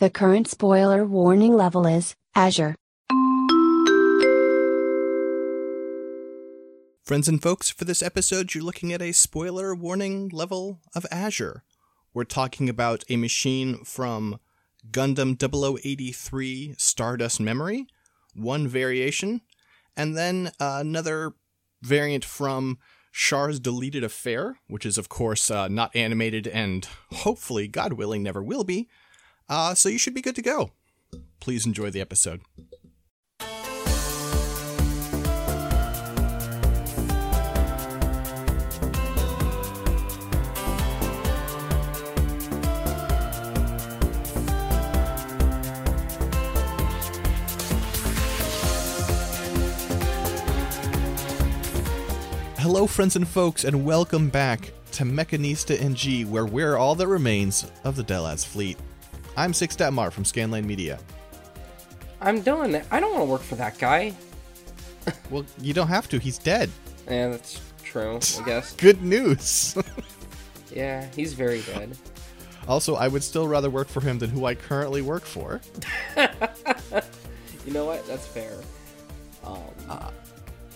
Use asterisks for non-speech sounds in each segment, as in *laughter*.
The current spoiler warning level is Azure. Friends and folks, for this episode, you're looking at a spoiler warning level of Azure. We're talking about a machine from Gundam 0083 Stardust Memory, one variation, and then another variant from Char's Deleted Affair, which is, of course, uh, not animated and hopefully, God willing, never will be. Uh, so you should be good to go. Please enjoy the episode. Hello, friends and folks, and welcome back to Mechanista NG, where we're all that remains of the Delaz fleet. I'm Six Detmar from Scanline Media. I'm done. I don't want to work for that guy. *laughs* Well, you don't have to, he's dead. Yeah, that's true, I *laughs* guess. Good news. *laughs* Yeah, he's very dead. also, I would still rather work for him than who I currently work for. You know what? That's fair. Um,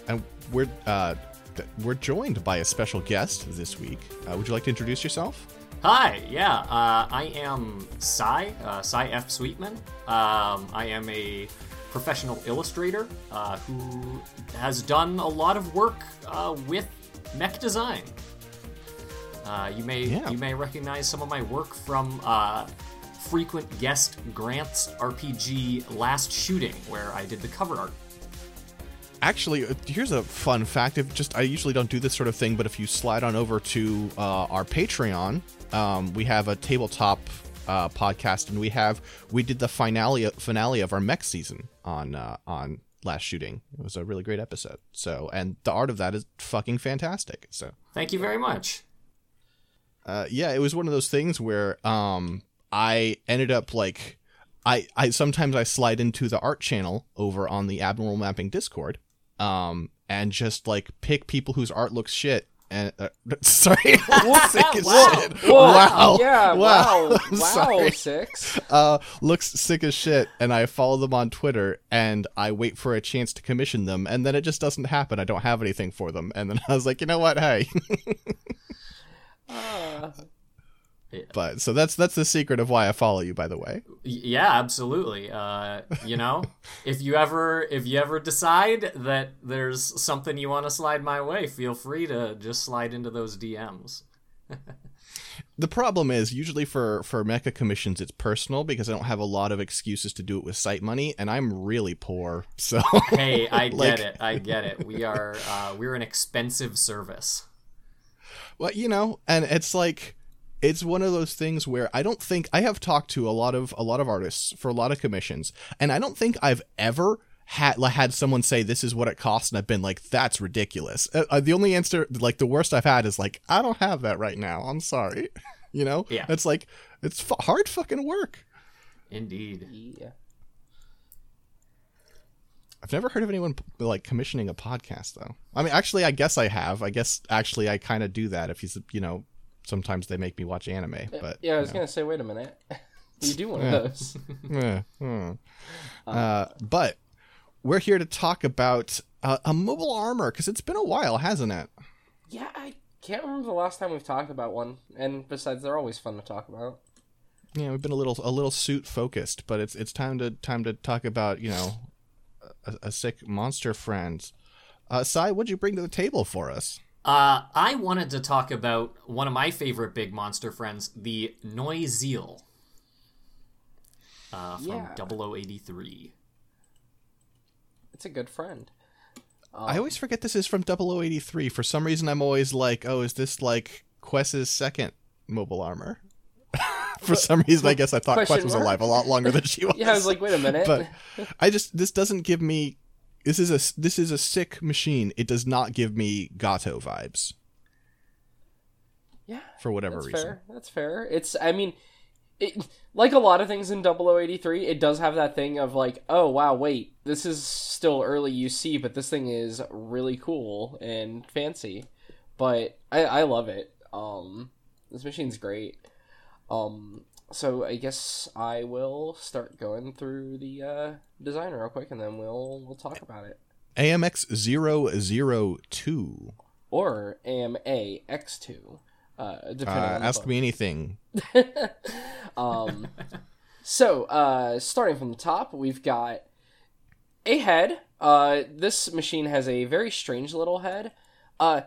And we're uh, th- we're joined by a special guest this week. Uh, would you like to introduce yourself? Hi, yeah, uh, I am Cy, uh, Cy F. Sweetman. Um, I am a professional illustrator uh, who has done a lot of work uh, with mech design. Uh, you may Yeah. you may recognize some of my work from uh, frequent guest Grant's RPG Last Shooting, where I did the cover art. Actually, here's a fun fact. If just I usually don't do this sort of thing, but if you slide on over to uh, our Patreon, um, we have a tabletop uh, podcast, and we have we did the finale finale of our mech season on uh, on last shooting. It was a really great episode. So, and the art of that is fucking fantastic. So, Thank you very much. uh, yeah, it was one of those things where um, I ended up like I I sometimes I slide into the art channel over on the Abnormal Mapping Discord, um, and just like pick people whose art looks shit. And uh, *laughs* sorry, *laughs* *laughs* sick as Wow. shit. Whoa, Wow, Yeah, wow. Wow, I'm sorry. six. Uh, looks sick as shit, and I follow them on Twitter, and I wait for a chance to commission them, and then it just doesn't happen. I don't have anything for them, and then I was like, you know what? Hey, Uh, but so that's that's the secret of why I follow you, by the way. Yeah absolutely uh, you know *laughs* if you ever if you ever decide that there's something you want to slide my way feel free to just slide into those dms *laughs* The problem is usually for for mecha commissions it's personal because I don't have a lot of excuses to do it with site money and I'm really poor. *laughs* So hey i get it i get it we are uh, we're an expensive service well, you know, and it's like it's one of those things where I don't think I have talked to a lot of a lot of artists for a lot of commissions and I don't think I've ever had had someone say this is what it costs and I've been like that's ridiculous. Uh, uh, the only answer like the worst I've had is like I don't have that right now. I'm sorry. *laughs* You know? Yeah. It's like it's f- hard fucking work. indeed yeah. I've never heard of anyone like commissioning a podcast though. I mean, actually, I guess I have. I guess actually, I kind of do that. If he's, you know, sometimes they make me watch anime, but Yeah, I was you gonna say, wait a minute. *laughs* You do one of those. *laughs* know. Eh, hmm. Uh, but we're here to talk about uh, a mobile armor because it's been a while, hasn't it? Yeah, I can't remember the last time we've talked about one. And besides, they're always fun to talk about. Yeah, we've been a little a little suit focused, but it's it's time to time to talk about you know a, a sick monster friend. Uh, Cy, what'd you bring to the table for us? Uh, i wanted to talk about one of my favorite big monster friends the Neue Ziel uh, from Yeah. 0083 It's a good friend. I always forget this is from 0083. For some reason, I'm always like, oh, is this like Quess's second mobile armor? *laughs* For some reason, I guess I thought Quess was mark? alive a lot longer than she was. *laughs* Yeah, I was like, wait a minute. but I just this doesn't give me. This is a this is a sick machine. It does not give me Gato vibes yeah, for whatever reason. that's reason. fair. That's fair. It's, I mean, it, like a lot of things in 0083, it does have that thing of like, oh wow, wait, this is still early UC, but this thing is really cool and fancy. But I, I love it. Um, this machine's great. Um, so I guess I will start going through the uh, design real quick, and then we'll we'll talk about it. AMX 002. Or AMA X2, uh, depending Uh, on ask book. me anything. *laughs* Um, so, uh, starting from the top, we've got a head. Uh, this machine has a very strange little head. Uh,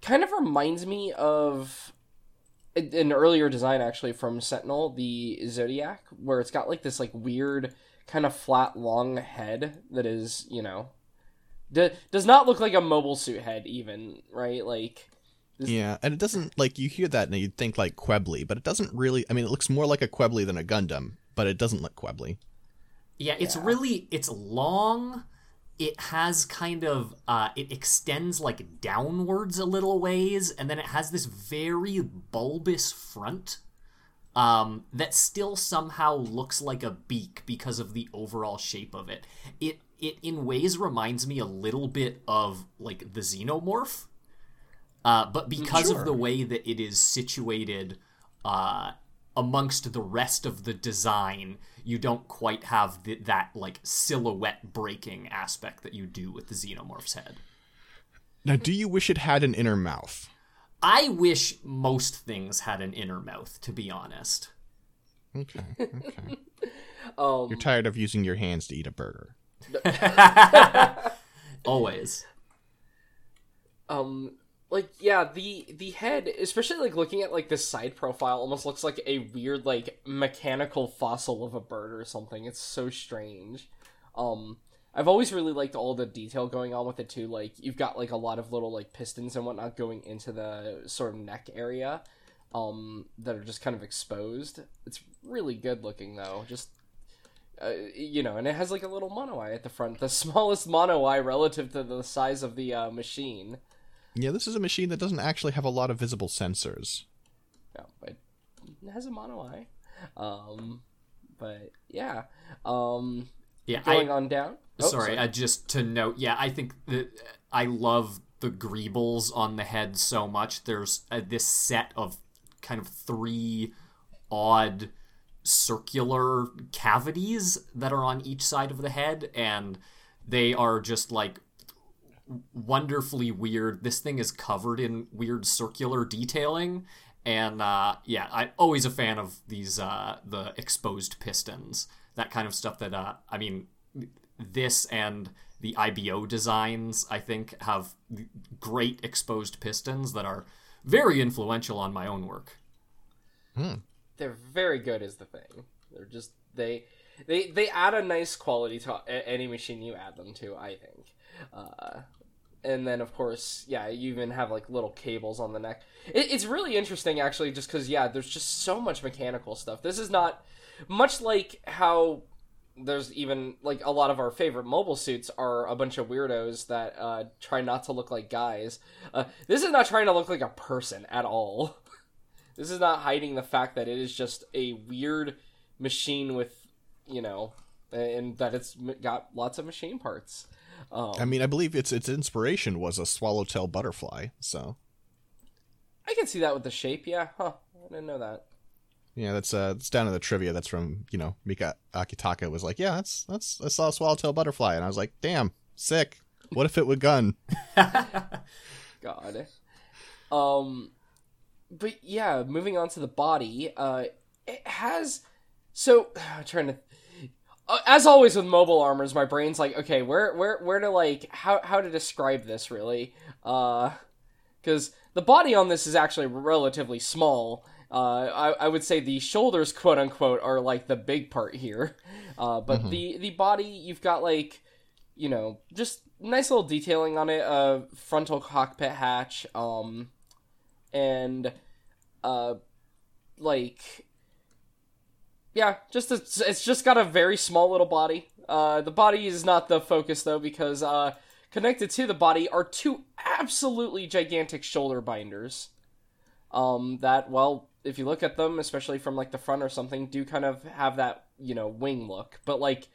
kind of reminds me of an earlier design, actually, from Sentinel, the Zodiac, where it's got like this like weird kind of flat, long head that is, you know, d- does not look like a mobile suit head, even right? Like, Yeah, and it doesn't like you hear that and you'd think like Qubeley, but it doesn't really. I mean, it looks more like a Qubeley than a Gundam, but it doesn't look Qubeley. Yeah, it's really it's long. It has kind of uh it extends like downwards a little ways and then it has this very bulbous front um that still somehow looks like a beak because of the overall shape of it. It it in ways reminds me a little bit of like the xenomorph. Uh, but because Sure. of the way that it is situated uh, amongst the rest of the design, you don't quite have the, that like silhouette breaking aspect that you do with the xenomorph's head. Now, do you wish it had an inner mouth? I wish most things had an inner mouth, to be honest. Okay, okay. *laughs* um, You're tired of using your hands to eat a burger. *laughs* Always. um like yeah the the head especially like looking at like this side profile almost looks like a weird like mechanical fossil of a bird or something it's so strange um i've always really liked all the detail going on with it too like you've got like a lot of little like pistons and whatnot going into the sort of neck area um that are just kind of exposed it's really good looking though just uh, you know, and it has like a little mono eye at the front, the *laughs* smallest mono eye relative to the size of the uh, machine. Yeah, this is a machine that doesn't actually have a lot of visible sensors. Yeah, but it has a mono eye. Um, but yeah. Um, Yeah, going I, on down. Oh, sorry, uh, just to note, yeah, I think that I love the greebles on the head so much. There's uh, this set of kind of three odd circular cavities that are on each side of the head, and they are just like wonderfully weird. This thing is covered in weird circular detailing. And uh, yeah, I'm always a fan of these uh, the exposed pistons, that kind of stuff. That uh, I mean, this and the IBO designs, I think, have great exposed pistons that are very influential on my own work. they're very good is the thing. They're just they they they add a nice quality to any machine you add them to i think. Uh and then of course yeah you even have like little cables on the neck. It, it's really interesting actually just because yeah there's just so much mechanical stuff. This is not much like how there's even like a lot of our favorite mobile suits are a bunch of weirdos that uh, try not to look like guys. Uh, this is not trying to look like a person at all. *laughs* This is not hiding the fact that it is just a weird machine with, you know, and that it's got lots of machine parts. Um, I mean, I believe its its inspiration was a swallowtail butterfly. So I can see that with the shape. Yeah, huh? I didn't know that. Yeah, that's uh, it's down in the trivia. That's from you know Mika Akitaka was like, yeah, that's that's I saw a swallowtail butterfly, and I was like, damn, sick. What if it would gun? *laughs* God. Um, but yeah, moving on to the body. Uh, it has so *sighs* I'm trying to. Uh, as always with mobile armors, my brain's like, okay, where where where to like how how to describe this really? Uh, because the body on this is actually relatively small. Uh, I, I would say the shoulders, quote unquote, are like the big part here. Uh, but the the body, you've got like, you know, just nice little detailing on it. Uh, frontal cockpit hatch. Um, and uh, like, yeah, just a, it's just got a very small little body. Uh, the body is not the focus though because uh, connected to the body are two absolutely gigantic shoulder binders. Um, that well, if you look at them, especially from like the front or something, do kind of have that you know wing look, but like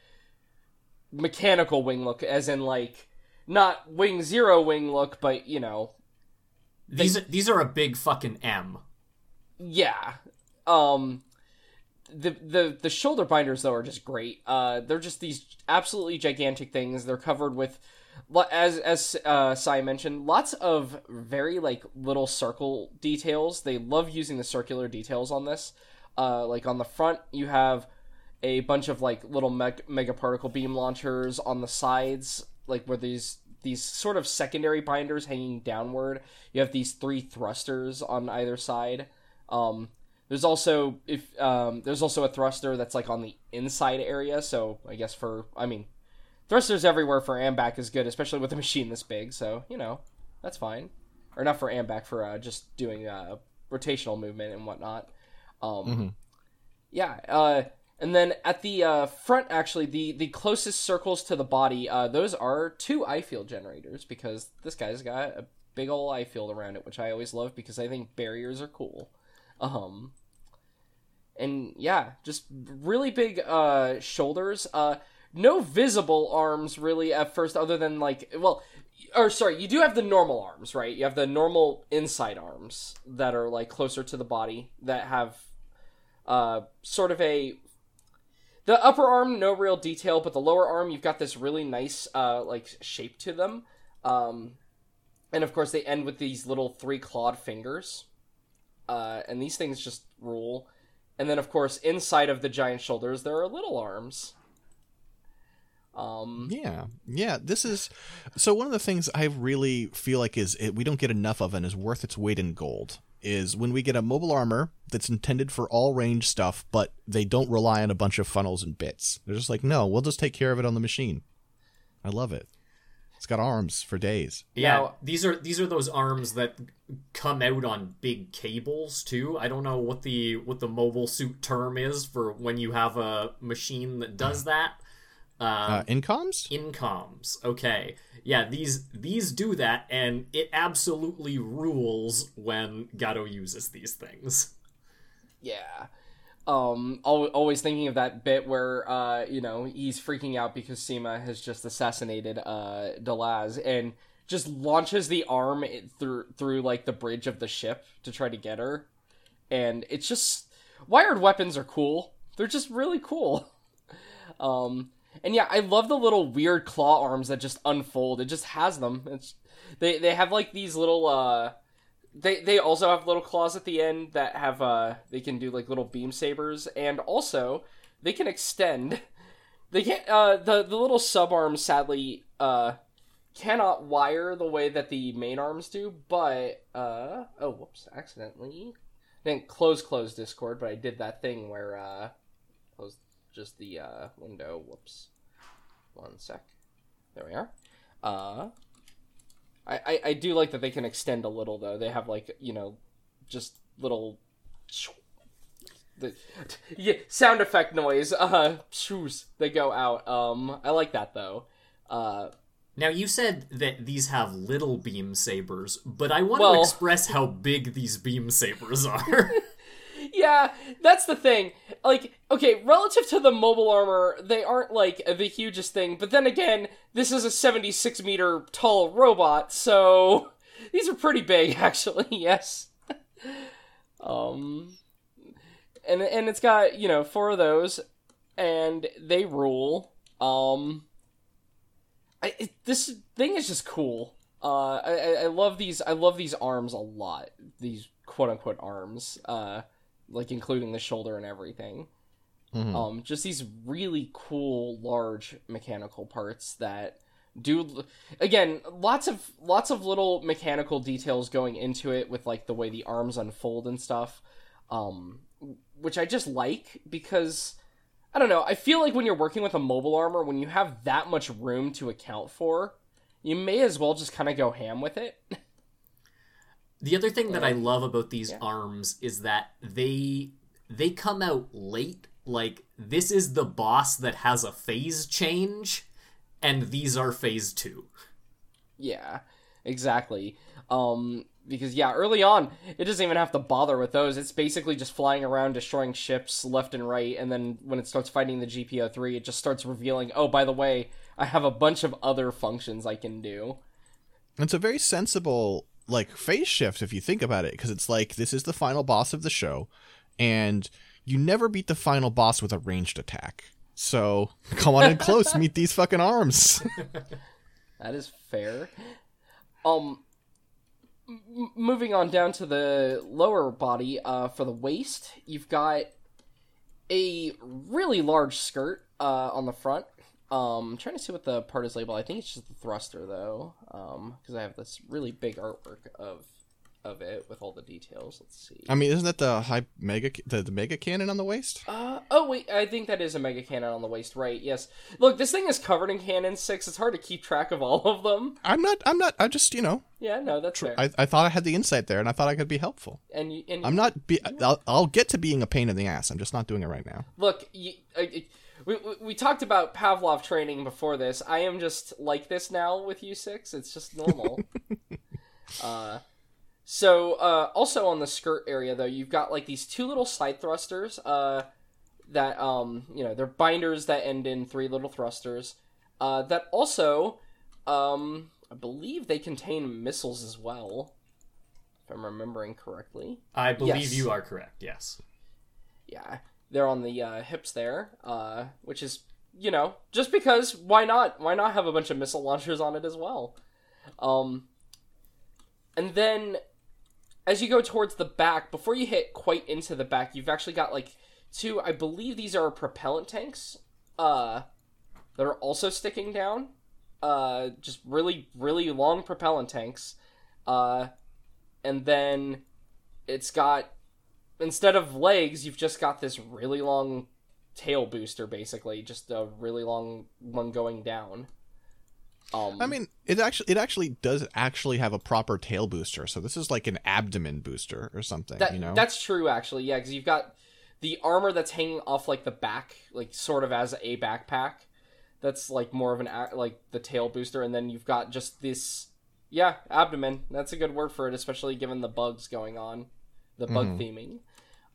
mechanical wing look, as in like not wing zero wing look, but you know These are, these are a big fucking M. yeah. Um the the the shoulder binders though are just great. Uh, they're just these absolutely gigantic things. They're covered with, as as uh, Cy mentioned, lots of very like little circle details. They love using the circular details on this. Uh, like on the front, you have a bunch of like little meg- megaparticle beam launchers on the sides, like where these these sort of secondary binders hanging downward. You have these three thrusters on either side. Um, there's also if um, there's also a thruster that's like on the inside area. So I guess for I mean, thrusters everywhere for Ambac is good, especially with a *laughs* machine this big. So you know that's fine, or not for Ambac for uh, just doing uh, rotational movement and whatnot. Um, Yeah, uh, and then at the uh, front, actually, the the closest circles to the body, uh, those are two I-field generators because this guy's got a big old I-field around it, which I always love because I think barriers are cool. Um, and yeah, just really big uh, shoulders. No visible arms really at first, other than like well, or sorry, you do have the normal arms, right? You have the normal inside arms that are like closer to the body that have uh, sort of a the upper arm no real detail but the lower arm you've got this really nice uh, like shape to them. Um, and of course they end with these little three clawed fingers. Uh, and these things just rule. And then of course inside of the giant shoulders there are little arms um, Yeah, yeah. This is so one of the things I really feel like is it, we don't get enough of and is worth its weight in gold is when we get a mobile armor that's intended for all range stuff, but they don't rely on a bunch of funnels and bits. They're just like, no, we'll just take care of it on the machine. I love it. It's got arms for days. Yeah, Now- these are these are those arms that come out on big cables too. I don't know what the what the mobile suit term is for when you have a machine that does that. Um, Uh, incoms? incoms. Okay. Yeah, these these do that and it absolutely rules when Gato uses these things. Yeah. Um, al- always thinking of that bit where, uh, you know, he's freaking out because Cima has just assassinated, uh, Delaz and just launches the arm through, through, like, the bridge of the ship to try to get her. And it's just, wired weapons are cool. They're just really cool. *laughs* Um, and yeah, I love the little weird claw arms that just unfold. It just has them. It's, they, they have, like, these little, uh, they they also have little claws at the end that have uh they can do like little beam sabers and also they can extend *laughs* they can't uh the the little sub arms sadly uh cannot wire the way that the main arms do but uh oh whoops accidentally didn't close close discord but i did that thing where uh close just the uh window whoops one sec there we are uh I, I, I do like that they can extend a little though. They have like you know, just little, the *laughs* yeah sound effect noise. Uh, shoes they go out. Um, I like that though. Uh, Now you said that these have little beam sabers, but I want Well- to express how big these beam sabers are. *laughs* yeah, that's the thing. Like, okay, relative to the mobile armor, they aren't like the hugest thing. But then again, this is a seventy-six meter tall robot, so *laughs* these are pretty big, *laughs* actually. Yes. *laughs* um, and and it's got you know four of those, and they rule. Um, I it, this thing is just cool. Uh, I, I I love these. I love these arms a lot. These quote unquote arms. Uh, like including the shoulder and everything. Mhm. Um, just these really cool large mechanical parts that do again lots of lots of little mechanical details going into it with like the way the arms unfold and stuff um which i just like because i don't know i feel like when you're working with a mobile armor when you have that much room to account for you may as well just kind of go ham with it *laughs* The other thing that I love about these yeah. arms is that they they come out late. Like this is the boss that has a phase change, and these are phase two. Yeah, exactly. Um, because yeah, early on, it doesn't even have to bother with those. It's basically just flying around destroying ships left and right, and then when it starts fighting the GPO three, it just starts revealing, oh, by the way, I have a bunch of other functions I can do. It's a very sensible like phase shift if you think about it, because it's like this is the final boss of the show, and you never beat the final boss with a ranged attack. So *laughs* come on in close, meet these fucking arms. *laughs* That is fair. Um, m- moving on down to the lower body, uh, for the waist, you've got a really large skirt uh, on the front. Um, I'm trying to see what the part is labeled. I think it's just the thruster though, um, because I have this really big artwork of of it with all the details. Let's see. I mean, isn't that the high mega the, the mega cannon on the waist? Uh, oh wait, I think that is a mega cannon on the waist, right? Yes. Look, this thing is covered in cannon six. It's hard to keep track of all of them. I'm not. I'm not. I just you know. Yeah, no, that's fair. I, I thought I had the insight there, and I thought I could be helpful. and you, and I'm not. Be, I'll, I'll get to being a pain in the ass. I'm just not doing it right now. look, you, uh, we, we we talked about Pavlov training before this. I am just like this now with U six. It's just normal. *laughs* uh, so uh, also on the skirt area though, you've got like these two little side thrusters. Uh, that um you know they're binders that end in three little thrusters. Uh, that also um I believe they contain missiles as well. If I'm remembering correctly. I believe Yes. you are correct. Yes. yeah, they're on the uh, hips there, uh, which is you know just because why not? Why not have a bunch of missile launchers on it as well? Um, and then as you go towards the back, before you hit quite into the back, you've actually got like two. I believe these are propellant tanks. Uh, that are also sticking down. Uh, just really, really long propellant tanks. Uh, and then it's got instead of legs, you've just got this really long tail booster, basically, just a really long one going down. Um, I mean, it actually it actually does actually have a proper tail booster. So this is like an abdomen booster or something. that you know. that's true, actually. Yeah, because you've got the armor that's hanging off like the back, like sort of as a backpack. That's like more of an like the tail booster, and then you've got just this, yeah, abdomen. That's a good word for it, especially given the bugs going on, the bug theming.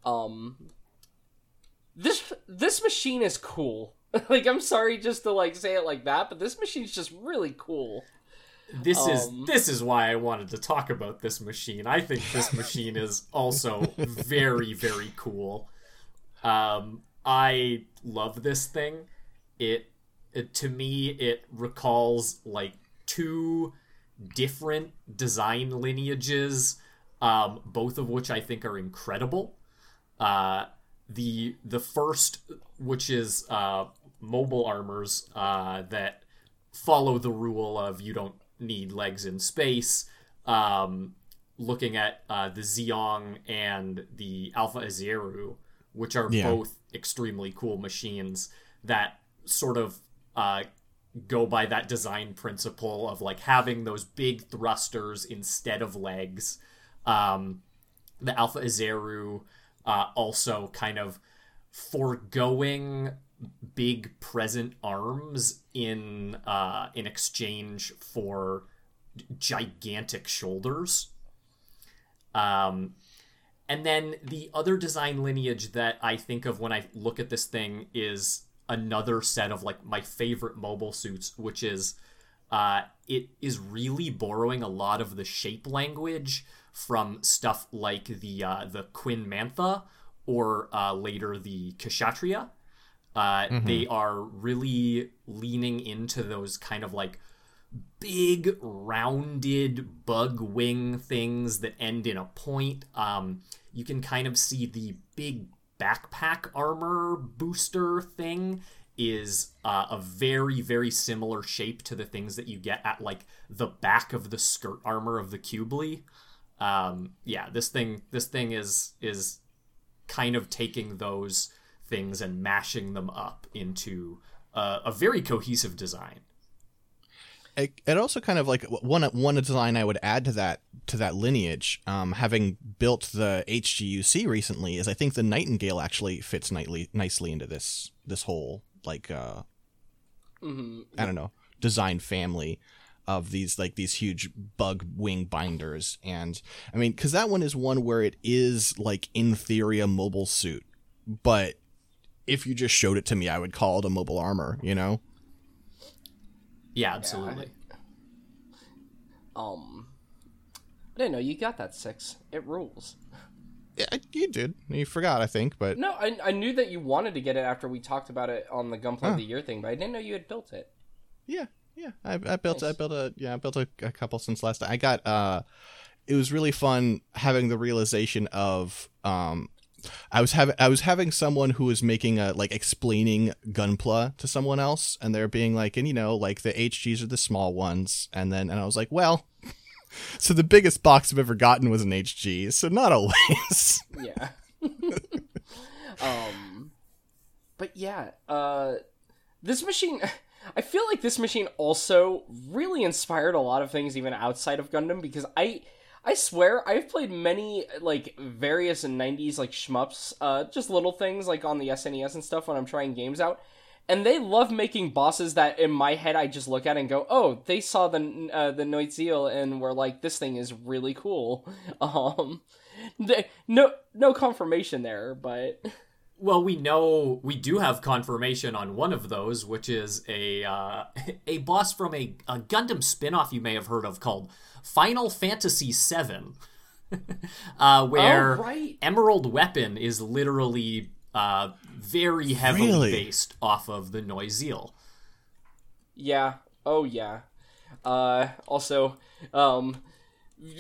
Um, this this machine is cool. *laughs* like I'm sorry just to like say it like that, but this machine's just really cool. This Um, is this is why I wanted to talk about this machine. I think this *laughs* machine is also very very cool. Um, I love this thing. It, it to me it recalls like two different design lineages, um, both of which I think are incredible. Uh, the the first, which is uh, mobile armors uh, that follow the rule of you don't need legs in space. Um, looking at uh, the Zeong and the Alpha Azieru, which are Yeah. both extremely cool machines that sort of uh, go by that design principle of like having those big thrusters instead of legs. Um, the Alpha Azieru uh, also kind of foregoing big present arms in uh, in exchange for gigantic shoulders. Um, and then the other design lineage that I think of when I look at this thing is another set of like my favorite mobile suits, which is uh, it is really borrowing a lot of the shape language from stuff like the uh, the Quinn Mantha or uh, later the Kshatriya. Uh, They are really leaning into those kind of like big rounded bug wing things that end in a point. Um, you can kind of see the big backpack armor booster thing is uh, a very very similar shape to the things that you get at like the back of the skirt armor of the Qubeley. Um, yeah, this thing this thing is is kind of taking those things and mashing them up into uh, a very cohesive design. it, it also kind of like one one design I would add to that to that lineage, um, having built the HGUC recently, is I think the Nightingale actually fits nicely nicely into this this whole like uh, Mhm. I don't know design family of these like these huge bug wing binders and I mean because that one is one where it is like in theory a mobile suit, but if you just showed it to me, I would call it a mobile armor. You know. Yeah, absolutely. Um, I didn't know you got that six. It rules. Yeah, you did. You forgot, I think, but No, I, I knew that you wanted to get it after we talked about it on the Gunpla of Oh. the Year thing, but I didn't know you had built it. yeah, yeah. I, I built I built a yeah I built a, a couple since last time. I got uh, it was really fun having the realization of um. I was having I was having someone who was making a like explaining Gunpla to someone else, and they're being like, and you know, like the HGs are the small ones, and then and I was like, well, *laughs* so the biggest box I've ever gotten was an HG, so not always. Yeah. *laughs* um, but yeah, uh, this machine. *laughs* I feel like this machine also really inspired a lot of things even outside of Gundam because I I swear I've played many like various 90s like shmups uh just little things like on the SNES and stuff when I'm trying games out. And they love making bosses that in my head I just look at and go oh they saw the uh, the Neue Ziel and were like this thing is really cool. *laughs* Um th- no no confirmation there but *laughs* Well, we know we do have confirmation on one of those, which is a uh, *laughs* a boss from a, a Gundam spin-off you may have heard of called Final Fantasy VII, *laughs* uh, where Oh, right. Emerald Weapon is literally uh, very heavily Really? based off of the Neue Ziel. Yeah. Oh yeah. Uh also um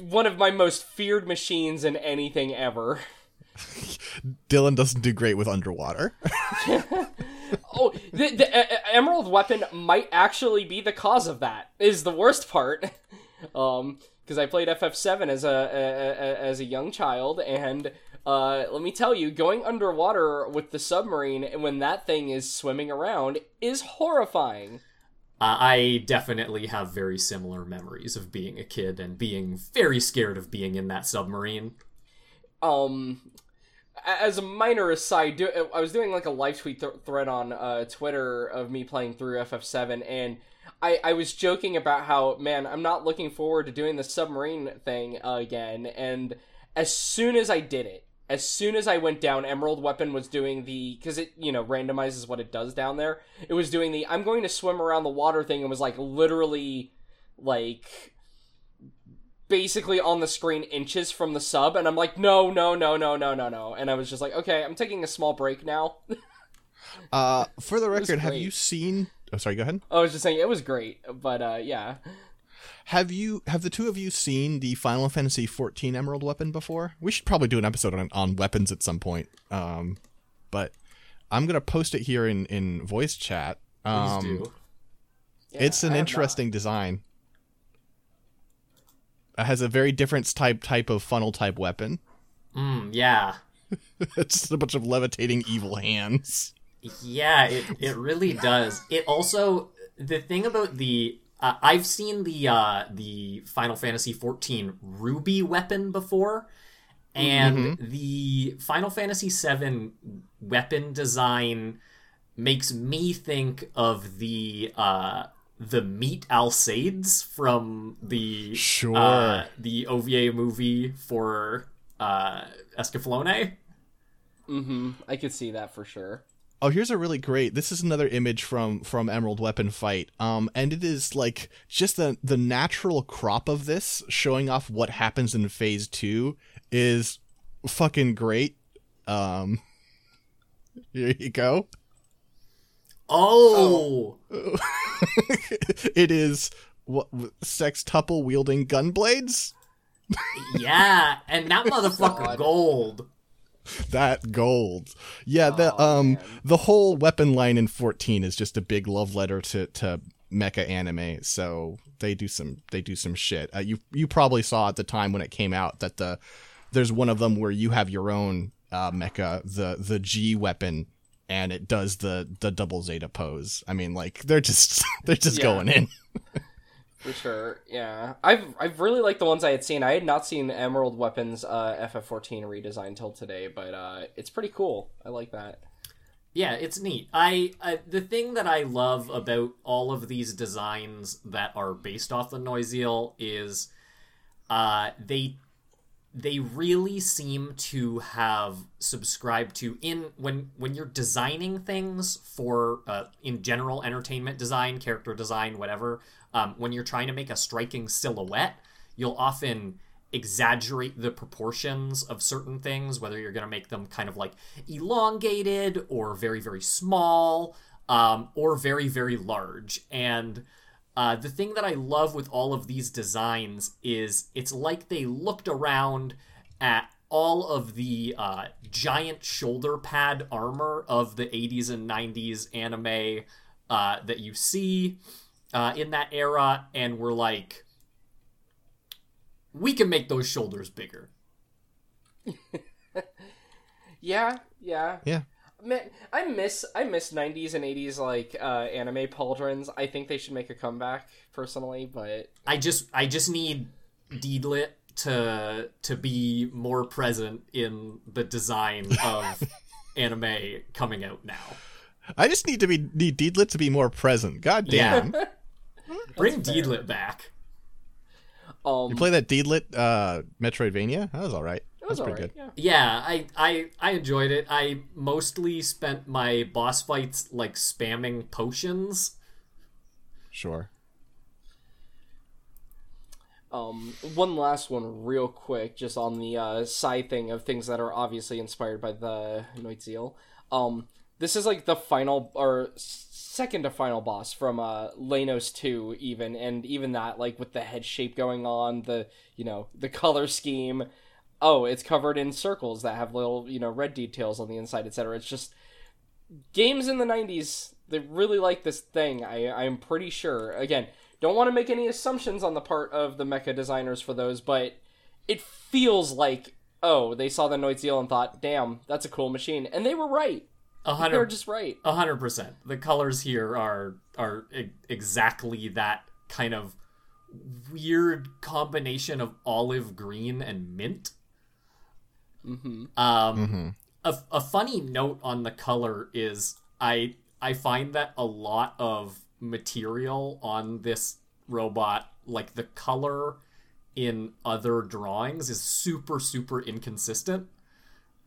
one of my most feared machines in anything ever. *laughs* Dylan doesn't do great with underwater. *laughs* Oh, the, the uh, emerald weapon might actually be the cause of that. Is the worst part. *laughs* um because I played FF7 as a, a, a as a young child and uh, let me tell you, going underwater with the submarine and when that thing is swimming around is horrifying. Uh, I definitely have very similar memories of being a kid and being very scared of being in that submarine. um a- as a minor aside do, i was doing like a live tweet th- thread on uh, twitter of me playing through ff7 and I, I was joking about how man i'm not looking forward to doing the submarine thing again and as soon as i did it as soon as i went down emerald weapon was doing the because it you know randomizes what it does down there it was doing the i'm going to swim around the water thing and was like literally like basically on the screen inches from the sub and I'm like no no no no no no no and I was just like okay I'm taking a small break now *laughs* Uh, for the record, have you seen? Oh, sorry. Go ahead. I was just saying it was great but uh yeah Have you? Have the two of you seen the Final Fantasy XIV Emerald weapon before? We should probably do an episode on, on weapons at some point. Um, but I'm gonna post it here in in voice chat. Please Um, do. Yeah, it's an interesting design. Has a very different type type of funnel type weapon. Mm, yeah. *laughs* it's just a bunch of levitating evil hands. Yeah, it, it really does. It also the thing about the uh, I've seen the uh, the Final Fantasy XIV Ruby weapon before, and the Final Fantasy VII weapon design makes me think of the uh, the meat Alcades from the Sure. uh, the OVA movie for uh, Escaflowne. mm-hmm I could see that for sure Oh, here's a really great. This is another image from from Emerald Weapon Fight. Um, and it is like just the the natural crop of this showing off what happens in Phase Two is fucking great. Um, *laughs* here you go. Oh. *laughs* it is what sextuple wielding gun blades. Yeah, and that *laughs* motherfucker God. gold. That gold. Yeah, the Oh, um man. the whole weapon line in 14 is just a big love letter to to mecha anime. So they do some they do some shit. Uh, you you probably saw at the time when it came out that the there's one of them where you have your own uh, mecha, the the G weapon and it does the the double zeta pose. I mean like they're just *laughs* they're just Yeah. going in. for sure yeah I've I've really liked the ones I had seen I had not seen Emerald Weapons uh FF14 redesign till today but uh it's pretty cool I like that Yeah, it's neat. I, I the thing that I love about all of these designs that are based off the Neue Ziel is uh they they really seem to have subscribed to in when when you're designing things for uh, in general entertainment design character design whatever um, when you're trying to make a striking silhouette you'll often exaggerate the proportions of certain things, whether you're going to make them kind of like elongated or very, very small um, or very, very large. And uh, the thing that I love with all of these designs is it's like they looked around at all of the uh, giant shoulder pad armor of the 80s and 90s anime uh, that you see uh, in that era, and we're like, we can make those shoulders bigger. *laughs* Yeah, yeah. Yeah. Man, I miss I miss '90s and '80s like uh, anime pauldrons. I think they should make a comeback personally, but I just I just need Deedlit to to be more present in the design *laughs* of anime coming out now. I just need to be need Deedlit to be more present. God damn. *laughs* *laughs* Bring Deedlit back. um, You play that Deedlit uh, Metroidvania? That was all right. It was That's pretty alright. good. Yeah. Yeah, I, I I enjoyed it. I mostly spent my boss fights like spamming potions. Sure. Um, one last one, real quick, just on the uh, side thing of things that are obviously inspired by the Neue Ziel. Um, this is like the final or second to final boss from uh, Lanos Two, even, and even that, like with the head shape going on, the you know the color scheme. Oh, it's covered in circles that have little you know red details on the inside, etc. It's just games in the 90s they really like this thing i i'm pretty sure again don't want to make any assumptions on the part of the mecha designers for those but it feels like oh they saw the Neue Ziel and thought damn that's a cool machine and they were right A they were hundred just right A hundred percent. The colors here are are e- exactly that kind of weird combination of olive green and mint. Mm-hmm. Um, a, a funny note on the color is I I find that a lot of material on this robot, like the color in other drawings, is super super inconsistent.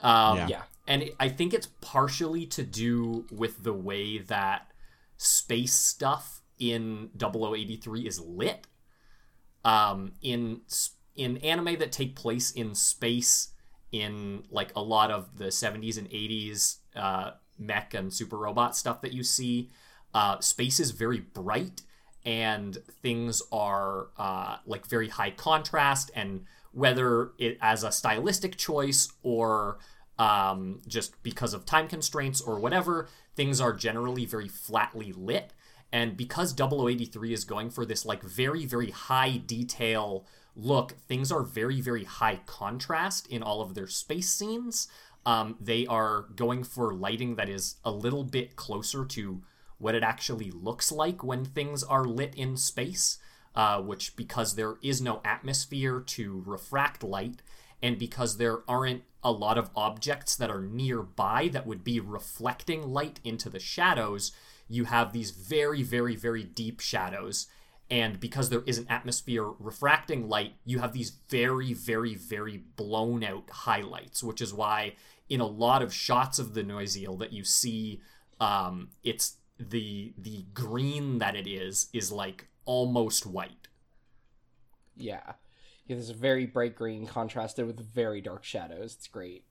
Um, Yeah. yeah and it- I think it's partially to do with the way that space stuff in 0083 is lit. Um, in in anime that take place in space, in like a lot of the 70s and 80s uh, mech and super robot stuff that you see, uh, space is very bright and things are uh, like very high contrast and whether it as a stylistic choice or um, just because of time constraints or whatever, things are generally very flatly lit. And because 0083 is going for this like very, very high detail look, things are very, very high contrast in all of their space scenes. Um, they are going for lighting that is a little bit closer to what it actually looks like when things are lit in space, uh, which because there is no atmosphere to refract light, and because there aren't a lot of objects that are nearby that would be reflecting light into the shadows, you have these very, very, very deep shadows. And because there is an atmosphere refracting light, you have these very, very, very blown out highlights, which is why in a lot of shots of the Neue Ziel that you see, um, it's the the green that it is is like almost white. yeah. Yeah there's a very bright green contrasted with very dark shadows. It's great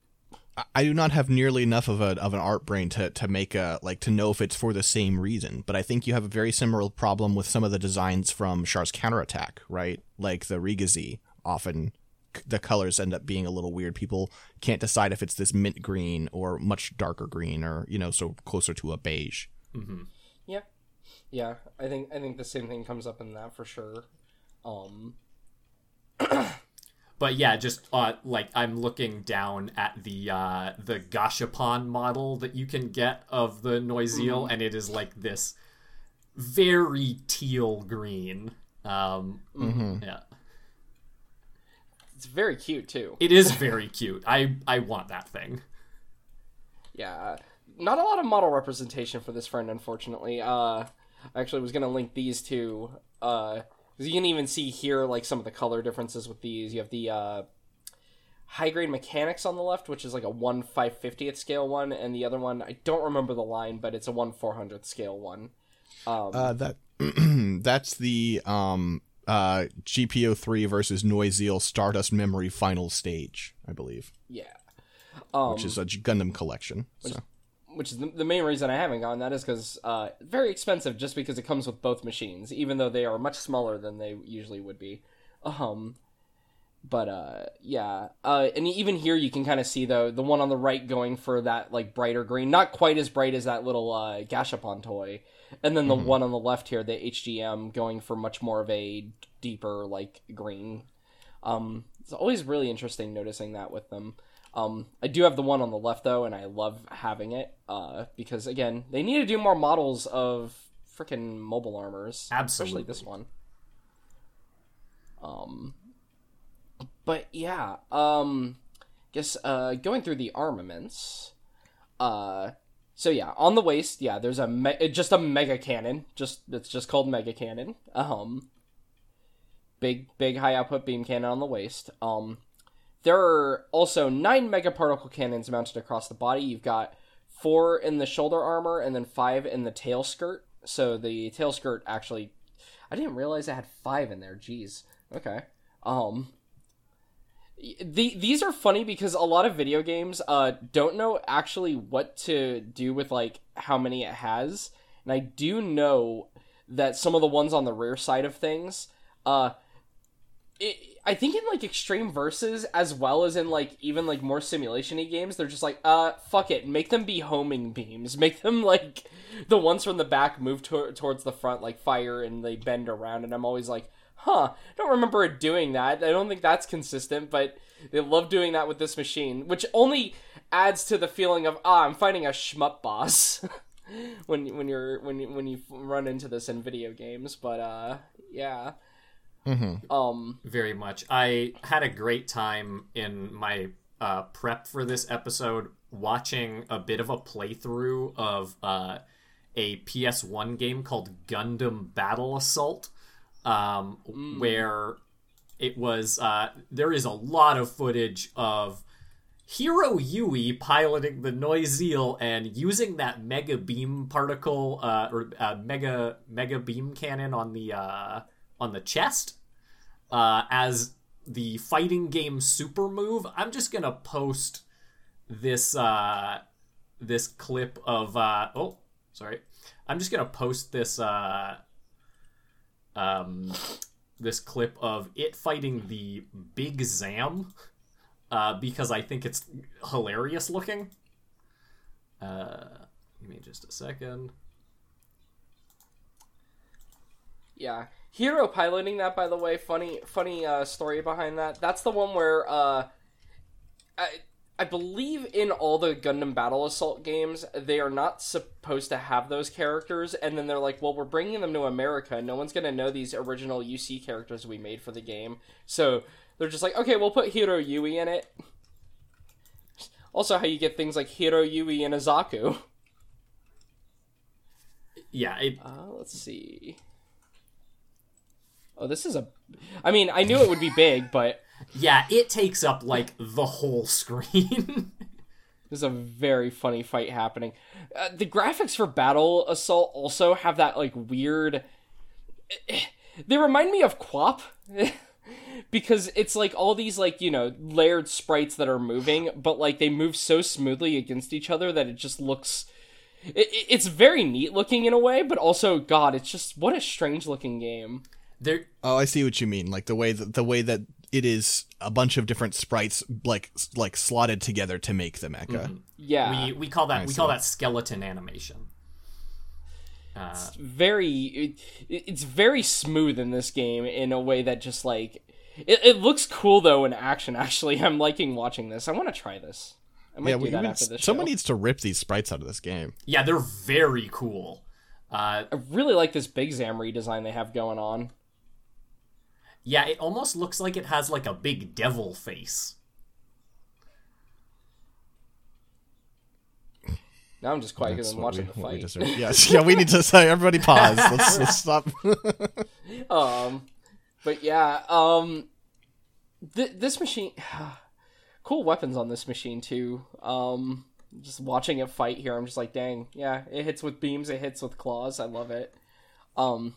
I- I do not have nearly enough of a of an art brain to to make a like to know if it's for the same reason. But I think you have a very similar problem with some of the designs from Char's counterattack, right? Like the Rigazi. Often, the colors end up being a little weird. People can't decide if it's this mint green or much darker green, or you know, so closer to a beige. yeah yeah i think i think the same thing comes up in that for sure um *clears throat* But yeah, just uh, like I'm looking down at the uh, the Gashapon model that you can get of the Neue Ziel, and it is like this very teal green. Um, Yeah, it's very cute too it is *laughs* very cute. I I want that thing. Yeah, not a lot of model representation for this friend, unfortunately. Uh, I actually was gonna link these two. Uh, 'cause you can even see here like some of the color differences with these. You have the uh, high grade mechanics on the left, which is like a one five fiftieth scale one, and the other one I don't remember the line, but it's a one four hundredth scale one. Um, Uh, that *clears throat* that's the um uh, GPO three versus Neue Ziel Stardust Memory Final Stage, I believe, Yeah. Um, which is a Gundam collection. So which is the, the main reason I haven't gotten that is because uh, very expensive just because it comes with both machines, even though they are much smaller than they usually would be. Um, but uh, yeah, uh, and even here you can kind of see though the one on the right going for that like brighter green, not quite as bright as that little uh, Gashapon toy, and then the one on the left here, the HGM, going for much more of a deeper like green. Um, it's always really interesting noticing that with them. Um, I do have the one on the left though, and I love having it uh, because again, they need to do more models of freaking mobile armors, Absolutely. especially this one. Um, but yeah, um, guess uh, going through the armaments, uh, so yeah, on the waist, yeah, there's a me- just a mega cannon, just it's just called mega cannon. *laughs* Um, big big high output beam cannon on the waist. Um, there are also nine megaparticle cannons mounted across the body. You've got four in the shoulder armor and then five in the tail skirt. So the tail skirt actually, I didn't realize it had five in there. Jeez. Okay. Um. The, these are funny because a lot of video games uh don't know actually what to do with like how many it has and i do know that some of the ones on the rear side of things uh I think in like Extreme Versus as well as in like even like more simulation-y games, they're just like, uh, fuck it, make them be homing beams, *laughs* make them like the ones from the back move to- towards the front, like fire, and they bend around. And I'm always like, huh, don't remember it doing that. I don't think that's consistent, but they love doing that with this machine, which only adds to the feeling of ah, I'm fighting a shmup boss. *laughs* when when you're when when you run into this in video games, but uh, yeah. Um, very much. I had a great time in my uh, prep for this episode watching a bit of a playthrough of uh, a PS1 game called Gundam Battle Assault, um, where it was. Uh, there is a lot of footage of Heero Yuy piloting the Neue Ziel and using that mega beam particle uh, or uh, mega mega beam cannon on the uh, on the chest uh, as the fighting game super move. I'm just gonna post this uh, this clip of uh, oh sorry, I'm just gonna post this uh, um, this clip of it fighting the Big Zam uh, because I think it's hilarious looking. Uh, give me just a second. Yeah, Heero piloting that. By the way, funny, funny uh, story behind that. That's the one where uh, I, I believe in all the Gundam Battle Assault games, they are not supposed to have those characters, and then they're like, "Well, we're bringing them to America. And no one's gonna know these original UC characters we made for the game." So they're just like, "Okay, we'll put Heero Yuy in it." Also, how you get things like Heero Yuy and Azaku. Yeah, it, Uh, let's see. Oh, this is a. I mean, I knew it would be big, but yeah, it takes up like the whole screen. *laughs* there's a very funny fight happening. Uh, the graphics for Battle Assault also have that like weird. *sighs* They remind me of Quap. *laughs* because it's like all these like you know layered sprites that are moving but like they move so smoothly against each other that it just looks it, it- it's very neat looking in a way but also god it's just what a strange looking game there, Oh, I see what you mean. Like the way that the way that it is a bunch of different sprites like like slotted together to make the mecha. yeah we we call that I we call that skeleton animation. Uh, very it, it's very smooth in this game in a way that just like it, it looks cool though in action *laughs* actually i'm liking watching this i want to try this i might Yeah, do we, that we- after this someone show. needs to rip these sprites out of this game. yeah, they're very cool. Uh, i really like this big zam redesign they have going on yeah, it almost looks like it has like a big devil face. now i'm just quiet because i'm what watching we- the what we fight. *laughs* Yes, yeah, we need to say everybody pause. *laughs* Let's, let's stop. *laughs* um but yeah um th- this machine *sighs* cool weapons on this machine too um just watching it fight here i'm just like dang yeah it hits with beams it hits with claws i love it um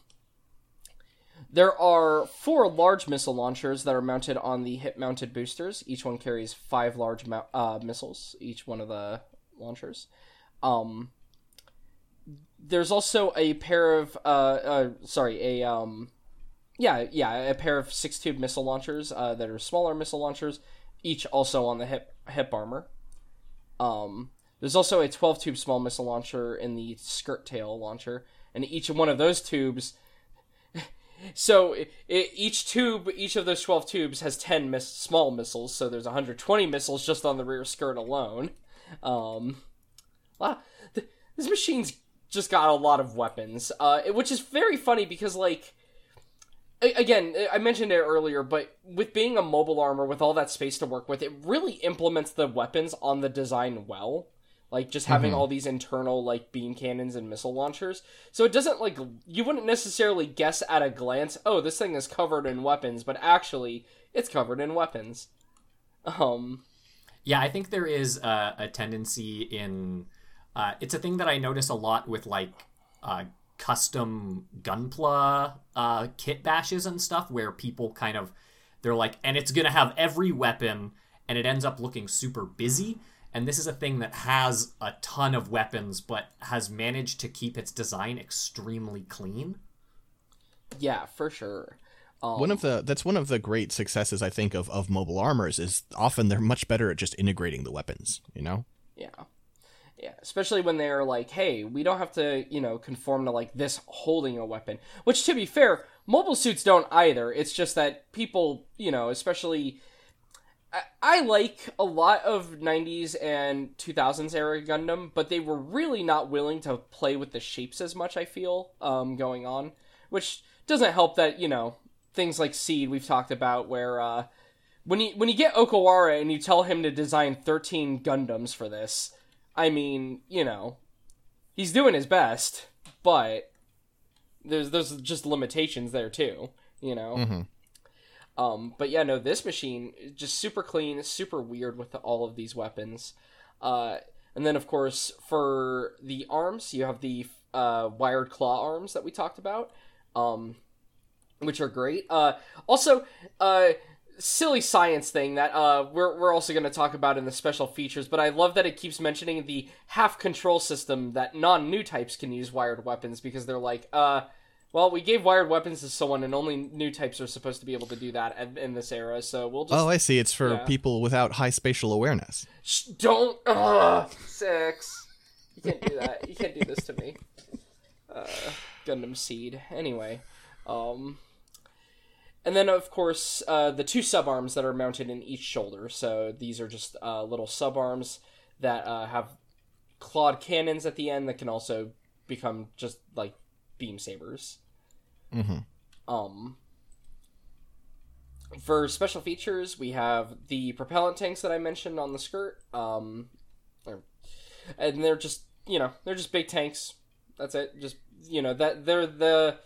There are four large missile launchers that are mounted on the hip mounted boosters. Each one carries five large uh, missiles, each one of the launchers. Um, there's also a pair of, uh, uh, sorry, a, um, yeah, yeah, a pair of six tube missile launchers uh, that are smaller missile launchers, each also on the hip, hip armor. Um, there's also a 12 tube small missile launcher in the skirt tail launcher, and each one of those tubes so i i each tube, each of those twelve tubes has ten miss- small missiles. So there's 120 missiles just on the rear skirt alone. Um, wow, th- this machine's just got a lot of weapons, uh, it- which is very funny because like. Again, I mentioned it earlier, but with being a mobile armor with all that space to work with, it really implements the weapons on the design well like just having all these internal like beam cannons and missile launchers so it doesn't like you wouldn't necessarily guess at a glance oh this thing is covered in weapons but actually it's covered in weapons um Yeah, I think there is a, a tendency in. Uh, it's a thing that I notice a lot with like uh, custom gunpla uh, kit bashes and stuff, where people kind of they're like, and it's gonna have every weapon, and it ends up looking super busy. And this is a thing that has a ton of weapons, but has managed to keep its design extremely clean. yeah for sure um, One of the that's one of the great successes I think of of mobile armors is often they're much better at just integrating the weapons. You know. Yeah. Yeah, especially when they're like, "Hey, we don't have to, you know, conform to like this holding a weapon." Which to be fair, mobile suits don't either. It's just that people, you know, especially I, like a lot of 90s and 2000s era Gundam, but they were really not willing to play with the shapes as much, I feel, um going on, which doesn't help that, you know, things like Seed we've talked about where uh when you when you get Okawara and you tell him to design 13 Gundams for this, I mean, you know, he's doing his best, but there's there's just limitations there too, you know. Um, but yeah, no, this machine just super clean, super weird with all of these weapons. Uh, and then of course for the arms, you have the uh, wired claw arms that we talked about. Um, which are great. Uh, also, uh, silly science thing that uh, we're we're also going to talk about in the special features. But I love that it keeps mentioning the half control system that non new types can use wired weapons because they're like, uh, well, we gave wired weapons to someone, and only new types are supposed to be able to do that in, this era. So we'll just Oh, I see. It's for Yeah. people without high spatial awareness. Shh, don't. Ugh, six. You can't do that. You can't do this to me. Uh, Gundam Seed. Anyway, um, and then of course uh, the two sub arms that are mounted in each shoulder. So these are just uh, little sub arms that uh, have clawed cannons at the end that can also become just like beam sabers. Mhm. Um. For special features, we have the propellant tanks that I mentioned on the skirt. Um, and they're just you know they're just big tanks. That's it. Just you know that they're the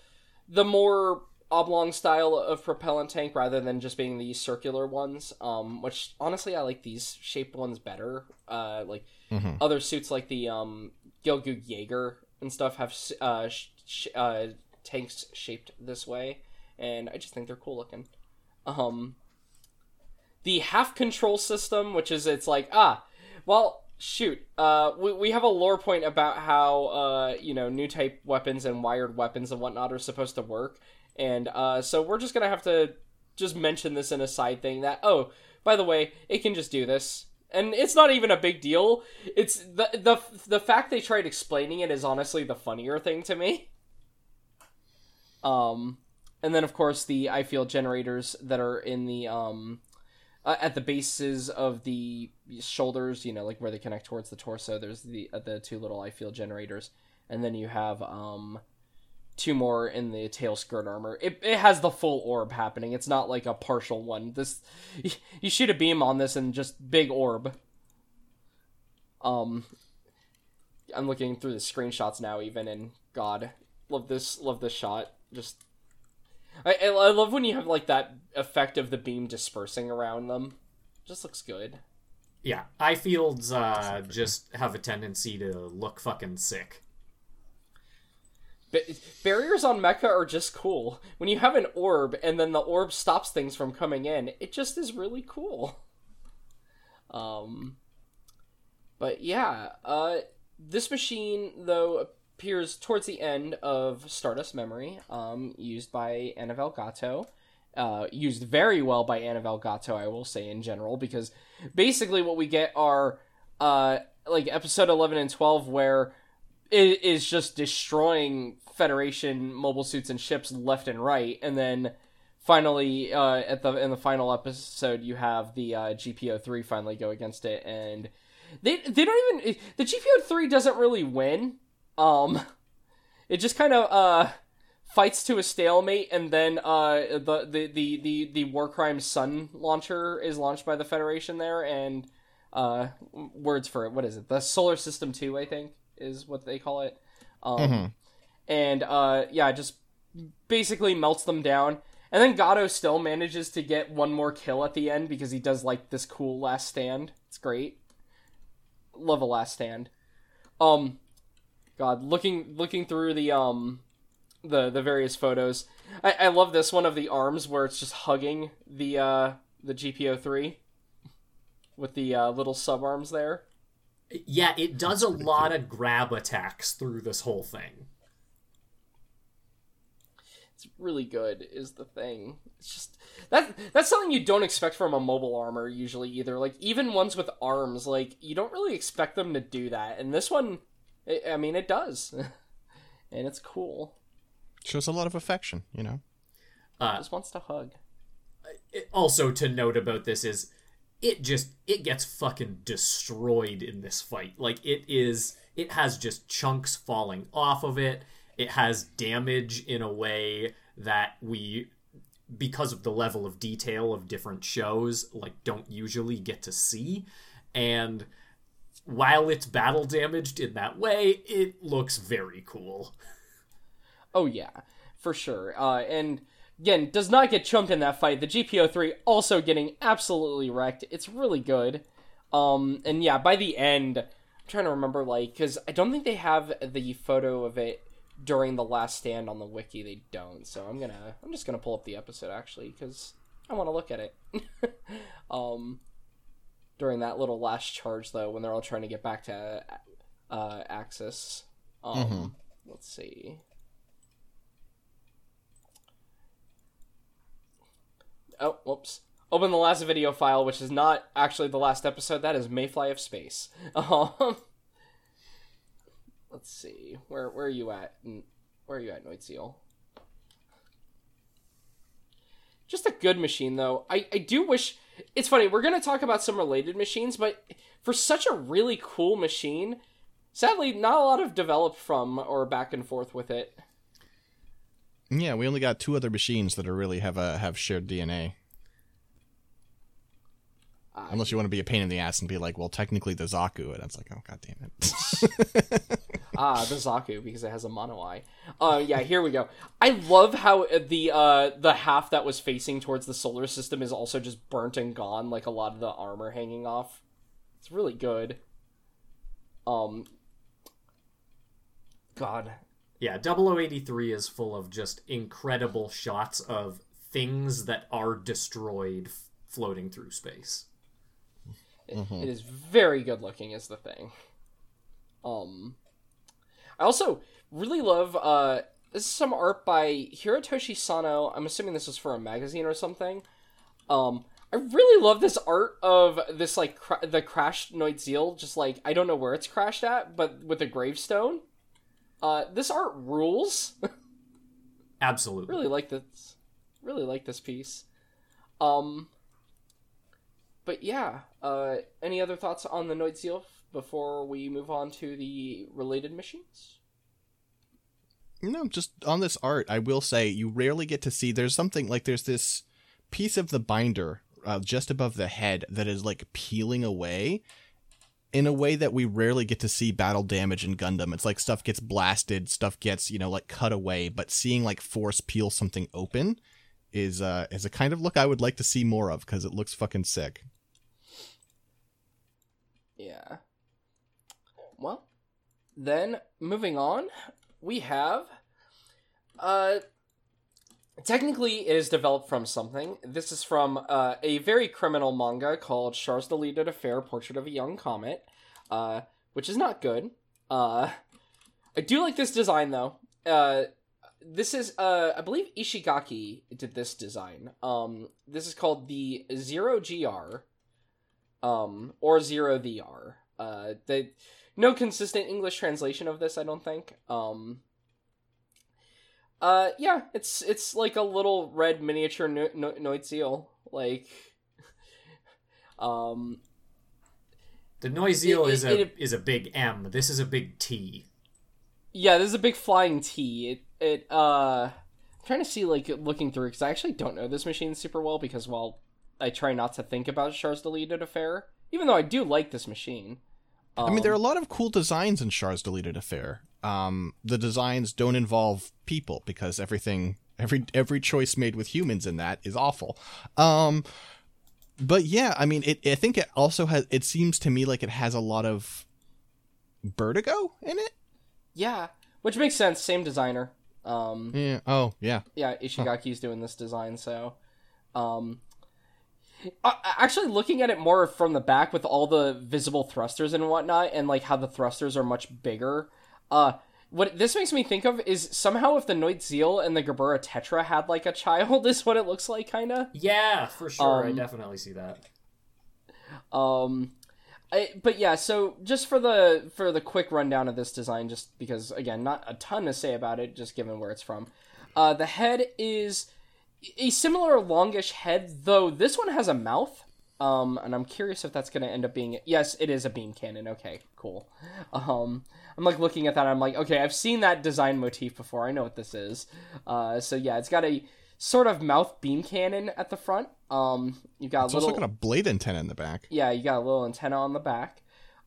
the more oblong style of propellant tank rather than just being these circular ones. Um, which honestly I like these shaped ones better. Uh, like Mhm. other suits like the um Jaeger and stuff have uh, sh- sh- uh tanks shaped this way, and I just think they're cool looking. Um, the half control system, which is it's like ah, well shoot, uh, we we have a lore point about how uh you know new type weapons and wired weapons and whatnot are supposed to work, and uh so we're just gonna have to just mention this in a side thing that oh by the way it can just do this and it's not even a big deal it's the the the fact they tried explaining it is honestly the funnier thing to me um and then of course the I-field generators that are in the um uh, at the bases of the shoulders you know like where they connect towards the torso there's the uh, the two little I-field generators and then you have um two more in the tail skirt armor. It, it has the full orb happening. It's not like a partial one. This *laughs* you shoot a beam on this and just big orb. Um I'm looking through the screenshots now even and god, love this love this shot. Just I I love when you have like that effect of the beam dispersing around them. Just looks good. Yeah, I-fields uh, just have a tendency to look fucking sick. Ba- barriers on Mecha are just cool. When you have an orb and then the orb stops things from coming in, it just is really cool. Um, but yeah, uh, this machine though appears towards the end of Stardust Memory, um, used by Anavel Gato. Uh, used very well by Anavel Gato, I will say in general, because basically what we get are uh, like episode eleven and twelve where it is just destroying Federation mobile suits and ships left and right, and then finally uh, at the in the final episode you have the uh, GPO three finally go against it, and they they don't even the GPO three doesn't really win. Um, it just kind of uh fights to a stalemate, and then uh the the the the, the War crime Sun launcher is launched by the Federation there, and uh words for it. What is it? The Solar System two, I think, is what they call it. Um, and uh yeah, just basically melts them down. And then Gato still manages to get one more kill at the end because he does like this cool last stand. It's great. Love a last stand. Um God, looking looking through the um the the various photos. I, I love this one of the arms where it's just hugging the uh the GPO three with the uh, little sub arms there. Yeah, it does a lot of grab attacks through this whole thing. It's really good is the thing. It's just that that's something you don't expect from a mobile armor usually either. Like even ones with arms, like you don't really expect them to do that. And this one, it, I mean, it does, *laughs* and it's cool. Shows a lot of affection, you know. Uh, Just wants to hug. it- also to note about this is it just it gets fucking destroyed in this fight like it is it has just chunks falling off of it it has damage in a way that we because of the level of detail of different shows like don't usually get to see and while it's battle damaged in that way it looks very cool Oh yeah, for sure. Uh, and again, does not get chumped in that fight. The GPO three also getting absolutely wrecked. It's really good. Um, and yeah, by the end, I'm trying to remember like because I don't think they have the photo of it during the last stand on the wiki. They don't. So I'm gonna I'm just gonna pull up the episode actually because I want to look at it. *laughs* um, during that little last charge though, when they're all trying to get back to uh, Axis. Um, let's see. Oh, whoops. Open the last video file, which is not actually the last episode. That is Mayfly of Space. *laughs* Um, let's see. Where where are you at? Where are you at, Neue Ziel? Just a good machine, though. I, I do wish. It's funny, we're going to talk about some related machines, but for such a really cool machine, sadly, not a lot have developed from or back and forth with it. Yeah, we only got two other machines that are really have a have shared DNA. Uh, Unless you want to be a pain in the ass and be like, well, technically the Zaku, and it's like, oh god damn it. *laughs* Ah, the Zaku because it has a mono eye. Uh, yeah, here we go. I love how the uh the half that was facing towards the solar system is also just burnt and gone, like a lot of the armor hanging off. It's really good. Um, God, Yeah, 0083 is full of just incredible shots of things that are destroyed f- floating through space. It- it is very good looking is the thing um i also really love uh this is some art by hirotoshi sano. I'm assuming this was for a magazine or something. Um i really love this art of this like cra- the crashed Neue Ziel, just like i don't know where it's crashed at but with a gravestone. Uh this art rules. *laughs* Absolutely. really like this really like this piece. Um but yeah uh any other thoughts on the Neue Ziel before we move on to the related machines No, just on this art, I will say you rarely get to see. There's something like there's this piece of the binder uh, just above the head that is like peeling away in a way that we rarely get to see battle damage in Gundam. It's like stuff gets blasted, stuff gets you know like cut away, but seeing like force peel something open is uh is a kind of look I would like to see more of because it looks fucking sick. yeah well then moving on we have Uh, technically, it is developed from something. This is from uh, a very criminal manga called Char's Deleted Affair, Portrait of a Young Comet, uh, which is not good. Uh, I do like this design though. Uh, this is uh, I believe Ishigaki did this design. Um, this is called the Zero GR, um, or Zero VR. Uh, the no consistent English translation of this, I don't think. Um, uh, yeah, it's it's like a little red miniature no- no- Neue Ziel, like, *laughs* um, The It- is a it- is a big M. This is a big T. yeah, this is a big flying T. It it uh, I'm trying to see like looking through because I actually don't know this machine super well because while I try not to think about Char's Deleted Affair, even though I do like this machine. I mean, there are a Um, lot of cool designs in Char's Deleted Affair. Um, the designs don't involve people because everything, every every choice made with humans in that is awful. Um, but yeah, I mean, it. I think it also has. It seems to me like it has a lot of vertigo in it. yeah, which makes sense. Same designer. Um, Yeah. Oh, yeah. yeah, Ishigaki's doing this design, so um uh, actually looking at it more from the back with all the visible thrusters and whatnot and like how the thrusters are much bigger uh what this makes me think of is somehow if the Neue Ziel and the Gerbera Tetra had like a child *laughs* is what it looks like kinda Yeah, for sure. I Um, definitely see that. Um, I, but yeah, so just for the for the quick rundown of this design, just because again, not a ton to say about it, just given where it's from. Uh, the head is a similar longish head, though this one has a mouth. Um, and I'm curious if that's going to end up being yes, it is a beam cannon. Okay, cool. Um, I'm like looking at that. I'm like, okay, I've seen that design motif before. I know what this is. Uh, so yeah, it's got a sort of mouth beam cannon at the front. Um, you got It's a little also got a blade antenna in the back. yeah, you got a little antenna on the back.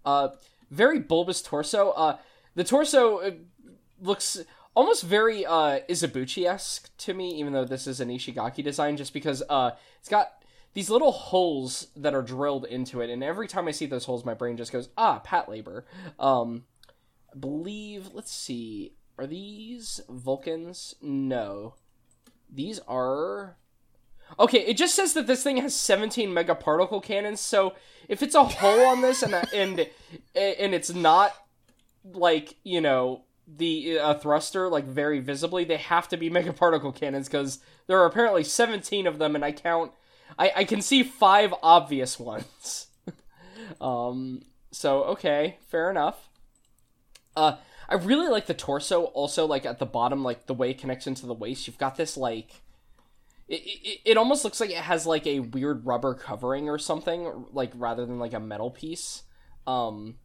Uh, very bulbous torso. Uh, the torso uh, looks almost very uh, Izubuchi esque to me, even though this is an Ishigaki design, just because uh, it's got these little holes that are drilled into it, and every time I see those holes, my brain just goes, ah, Patlabor. Um, I believe, let's see, are these Vulcans? No. These are. Okay, it just says that this thing has 17 megaparticle cannons. So if it's a hole on this and and and it's not like you know the uh, thruster like very visibly, they have to be *laughs* megaparticle cannons because there are apparently 17 of them, and I count. I I can see five obvious *laughs* ones. um. So okay, fair enough. Uh, I really like the torso. Also, like at the bottom, like the way it connects into the waist. You've got this like it, it, it almost looks like it has like a weird rubber covering or something like rather than like a metal piece um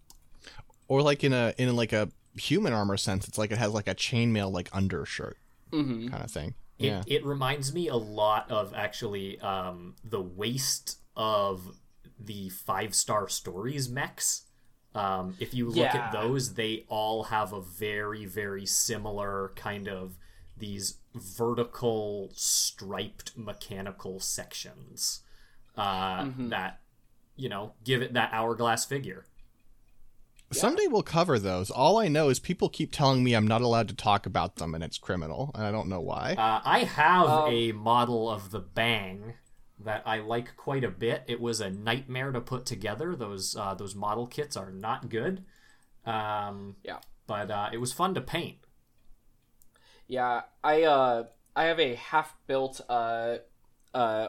Or like in a in like a human armor sense, it's like it has like a chainmail like undershirt mhm. kind of thing. It, Yeah. it reminds me a lot of actually um, the waist of the five star stories mechs. Um, if you look Yeah. at those, they all have a very, very similar kind of these vertical striped mechanical sections uh, that you know give it that hourglass figure. Someday we'll cover those. All I know is people keep telling me I'm not allowed to talk about them and it's criminal, and I don't know why. Uh, I have Um, a model of the Bang that I like quite a bit. It was a nightmare to put together. Those uh, those model kits are not good. Um, yeah but uh, it was fun to paint. yeah i uh i have a half built uh uh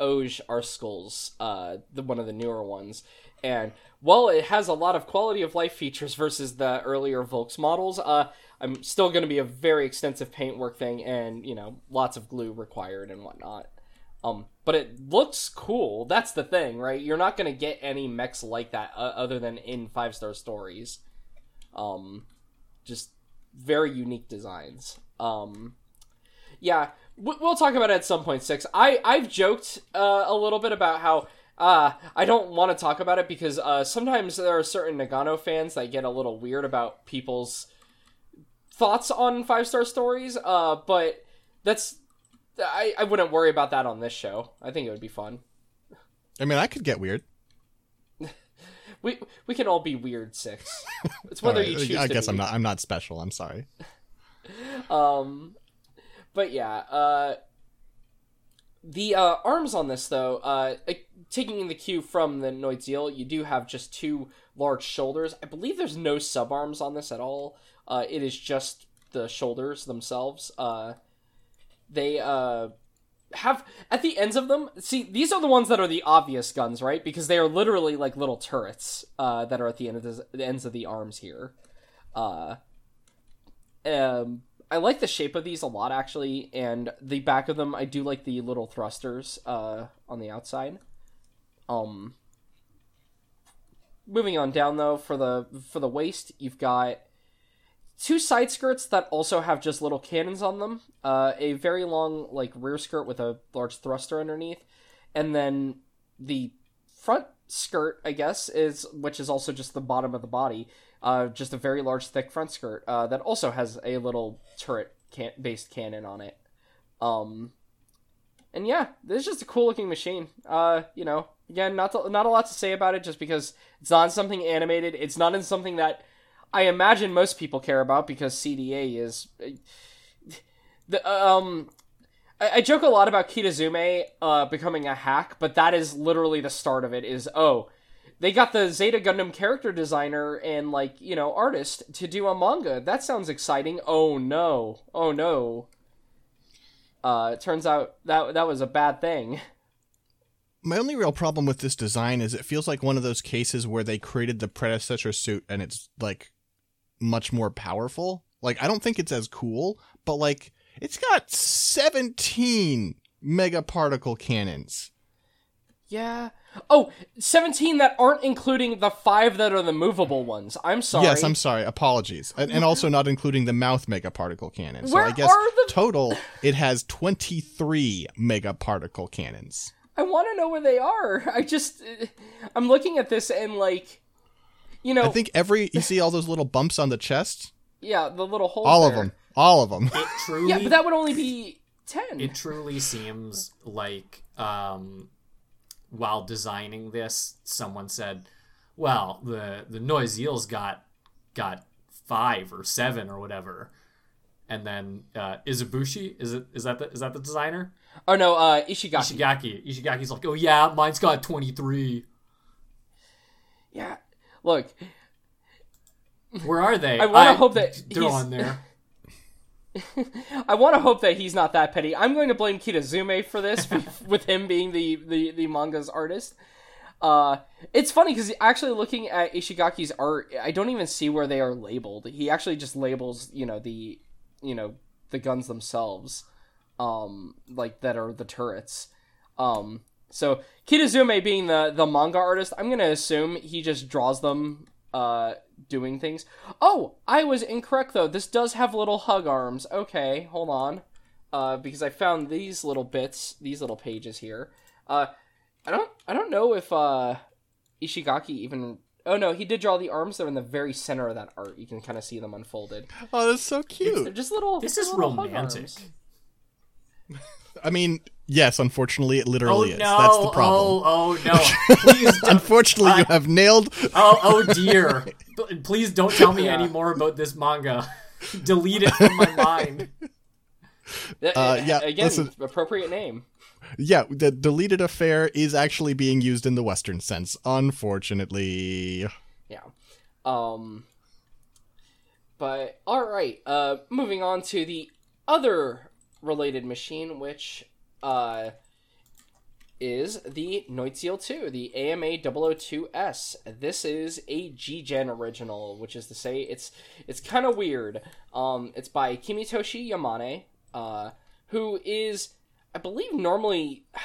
Oj Arskulls, uh, the one of the newer ones, and while it has a lot of quality of life features versus the earlier Volks models, uh, I'm still going to be a very extensive paintwork thing, and you know, lots of glue required and whatnot. Um, but it looks cool. That's the thing, right? You're not going to get any mechs like that uh, other than in five star stories. Um, just very unique designs. Um, yeah, we- we'll talk about it at some point. Six. I I've joked uh, a little bit about how uh, I don't want to talk about it because uh, sometimes there are certain Nagano fans that get a little weird about people's thoughts on five star stories. Uh, but that's I I wouldn't worry about that on this show. I think it would be fun. I mean, I could get weird. *laughs* We we can all be weird. Six. *laughs* It's whether right, you choose. I guess. I'm not. I'm not special. I'm sorry. *laughs* Um, but yeah, uh, the uh, arms on this though, uh, taking the cue from the Neue Ziel, you do have just two large shoulders. I believe there's no sub arms on this at all. Uh, it is just the shoulders themselves. Uh, they uh, have at the ends of them. See, these are the ones that are the obvious guns, right? Because they are literally like little turrets uh, that are at the end of the ends of the arms here. Uh, um, I like the shape of these a lot actually, and the back of them I do like the little thrusters uh, on the outside. Um, moving on down though for the for the waist, you've got two side skirts that also have just little cannons on them. Uh, a very long like rear skirt with a large thruster underneath, and then the front skirt, I guess, is which is also just the bottom of the body uh, just a very large, thick front skirt uh, that also has a little turret can- based cannon on it. Um, and yeah, this is just a cool looking machine. Uh, you know, again, not to, not a lot to say about it, just because it's not in something animated. It's not in something that I imagine most people care about because CDA is. The um, I, I joke a lot about Kitazume uh becoming a hack, but that is literally the start of it. Is oh they got the Zeta Gundam character designer and like you know artist to do a manga. That sounds exciting. Oh no! Oh no! Uh, it turns out that that was a bad thing. My only real problem with this design is it feels like one of those cases where they created the predecessor suit and it's like much more powerful. Like I don't think it's as cool, but like it's got 17 megaparticle cannons. Yeah, Oh, 17 that aren't including the five that are the movable ones. I'm sorry. Yes, I'm sorry. Apologies. And, and also not including the mouth megaparticle cannon. So Where I guess are the- total it has 23 megaparticle cannons. I want to know where they are. I just. I'm looking at this and, like. You know. I think every you see all those little bumps on the chest? Yeah, the little holes. All of them. All of them. It truly, Yeah, but that would only be 10. it truly seems like um, while designing this, someone said, "Well, the the Neue Ziel's got got five or seven or whatever," and then uh, Izubuchi is it is that the, is that the designer? oh, no, uh, Ishigaki. Ishigaki. Ishigaki's like, "Oh yeah, mine's got 23. Yeah. Look, Where are they? I wanna hope that they're on there." *laughs* I want to hope that he's not that petty. I'm going to blame Kitazume for this, *laughs* *laughs* with him being the, the, the manga's artist. Uh, it's funny because actually looking at Ishigaki's art, I don't even see where they are labeled. He actually just labels, you know, the, you know, the guns themselves, um, like that are the turrets. Um, so Kitazume being the the manga artist, I'm gonna assume he just draws them, uh, doing things. Oh, I was incorrect though. This does have little hug arms. Okay, hold on. Uh, because I found these little bits, these little pages here. Uh, I don't, I don't know if uh, Ishigaki even. Oh no, he did draw the arms. They're in the very center of that art. You can kind of see them unfolded. Oh, that's so cute. They're just little. This is little hug romantic. arms. *laughs* I mean, yes, unfortunately it Oh literally no! is. That's the problem. Oh, oh no! *laughs* Please don't. Unfortunately, you have nailed Oh, oh dear. *laughs* Please don't tell me Yeah. any more about this manga. *laughs* Delete it from my mind. Uh, yeah, Again, listen. appropriate name. Yeah, the deleted affair is actually being used in the Western sense, unfortunately. Yeah. Um but all right, uh moving on to the other related machine which uh is the Neue Ziel 2, the AMA 002S. This is a G-Gen original, which is to say it's it's kind of weird. Um it's by Kimitoshi Yamane, uh who is I believe normally *sighs*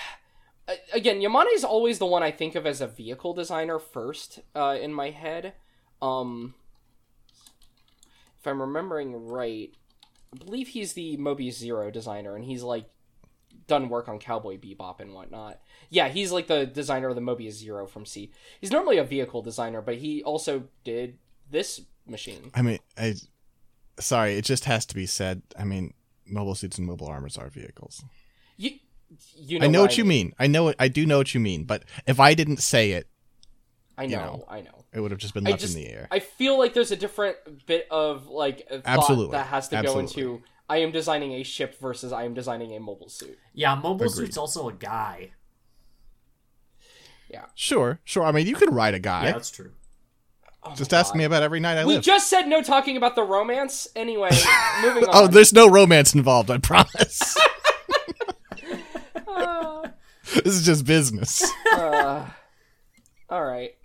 Again, Yamane is always the one I think of as a vehicle designer first uh, in my head. Um, if I'm remembering right, I believe he's the Mobius Zero designer, and he's like done work on Cowboy Bebop and whatnot. Yeah, he's like the designer of the Mobius Zero from C. He's normally a vehicle designer, but he also did this machine. I mean, I sorry, it just has to be said. I mean, mobile suits and mobile armors are vehicles. You, you know I know what I you mean. I know it. I do know what you mean. But if I didn't say it, I know, you know. I know. it would have just been left just in the air. I feel like there's a different bit of like thought Absolutely. that has to Absolutely. go into I am designing a ship versus I am designing a mobile suit. Yeah, mobile Agreed. suit's also a guy. Yeah. Sure, sure. I mean, you can ride a guy. Yeah, that's true. Oh Just ask God. me about every night I We live. just said no talking about the romance. Anyway, *laughs* moving on. Oh, there's no romance involved. I promise. Uh, *laughs* this is just business. uh, all right.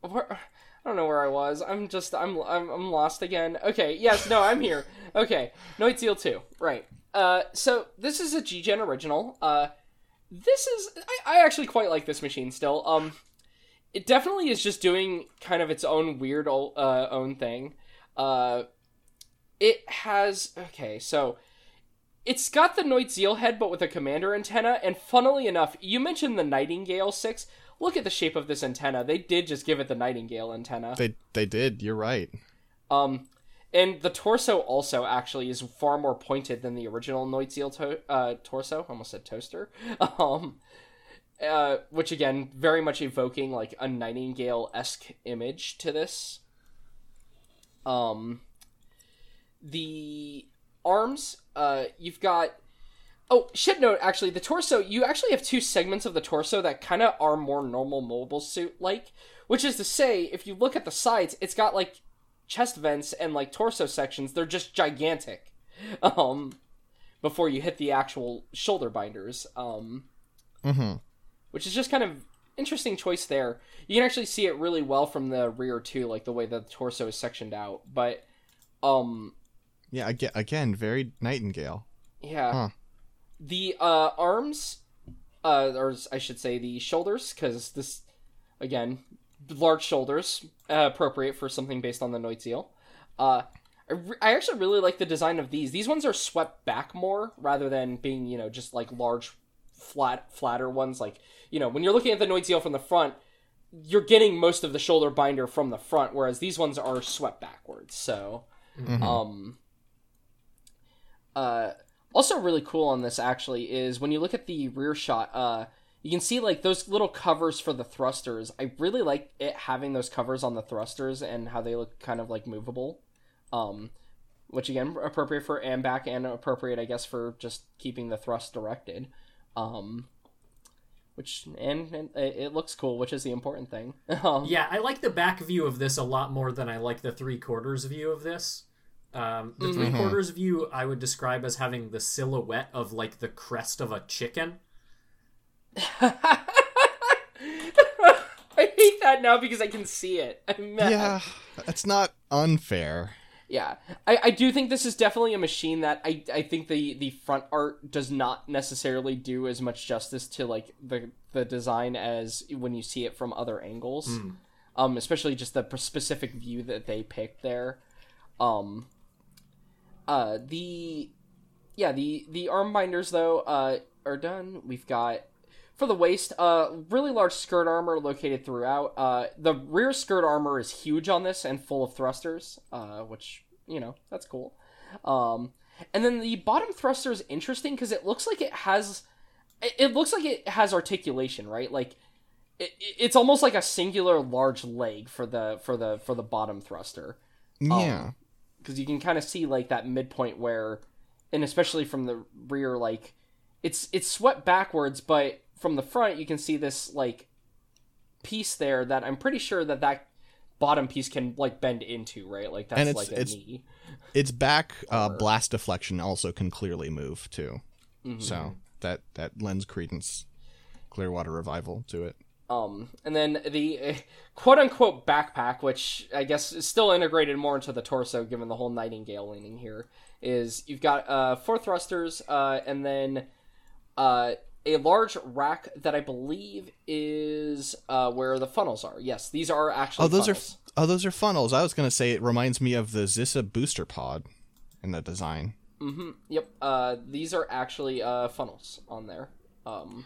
Where, I don't know where I was. I'm just I'm I'm I'm lost again. Okay, yes, no, I'm here. Okay, Neue Ziel 2. Right. Uh so this is a G-Gen original. Uh this is I, I actually quite like this machine still. Um it definitely is just doing kind of its own weird ol- uh own thing. Uh it has okay, so it's got the Neue Ziel head, but with a commander antenna. And funnily enough, you mentioned the Nightingale Six. Look at the shape of this antenna. They did just give it the Nightingale antenna. they they did. You're right. Um, and the torso also actually is far more pointed than the original Neue Ziel to- uh, torso. Almost said toaster. *laughs* Um, uh, which again, very much evoking like a Nightingale esque image to this. Um, the arms, uh, you've got. Oh, shit note, actually, the torso, you actually have two segments of the torso that kind of are more normal mobile suit like. Which is to say, if you look at the sides, it's got like chest vents and like torso sections, they're just gigantic. *laughs* Um, before you hit the actual shoulder binders. Um, Mm-hmm. which is just kind of interesting choice there. You can actually see it really well from the rear too, like the way that the torso is sectioned out. But um Yeah. Again, again, very Nightingale. yeah. Huh. The uh arms uh or I should say the shoulders cuz this again, large shoulders uh, appropriate for something based on the Seal. Uh I, re- I actually really like the design of these. These ones are swept back more rather than being, you know, just like large flat flatter ones like you know when you're looking at the Neue Ziel from the front you're getting most of the shoulder binder from the front whereas these ones are swept backwards so Mhm. um uh also really cool on this actually is when you look at the rear shot uh you can see like those little covers for the thrusters i really like it having those covers on the thrusters and how they look kind of like movable um which again appropriate for ambac and appropriate i guess for just keeping the thrust directed um which and, and it it looks cool which is the important thing *laughs* um, Yeah, I like the back view of this a lot more than I like the three quarters view of this. Um, the three quarters view I would describe as having the silhouette of like the crest of a chicken. *laughs* I hate that now because I can see it. *laughs* I'm mad. Yeah, that's not unfair. Yeah. I, I do think this is definitely a machine that I, I think the, the front art does not necessarily do as much justice to like the the design as when you see it from other angles. Um, especially just the specific view that they picked there. Um, uh, the yeah the the arm binders though uh are done. We've got for the waist, uh, really large skirt armor located throughout. Uh, the rear skirt armor is huge on this and full of thrusters, uh, which you know that's cool. Um, and then the bottom thruster is interesting because it looks like it has, it, it looks like it has articulation, right? Like it, it- it's almost like a singular large leg for the for the for the bottom thruster Yeah. Because you can kind of see like that midpoint where, and especially from the rear, like it's it's swept backwards, but from the front you can see this like piece there that I'm pretty sure that that bottom piece can like bend into, right? Like that's And it's- like a it's- knee. Its back uh, blast deflection also can clearly move too. Mm-hmm. So that that lends credence, Clearwater revival to it. Um, and then the uh, quote unquote backpack, which I guess is still integrated more into the torso, given the whole Nightingale leaning here, is you've got uh, four thrusters, uh, and then uh, a large rack that I believe is uh, where the funnels are. Yes, these are actually. Oh, those funnels. are oh, those are funnels. I was gonna say it reminds me of the Zissa booster pod in the design. Mm-hmm. Yep. Uh, these are actually uh, funnels on there. Um,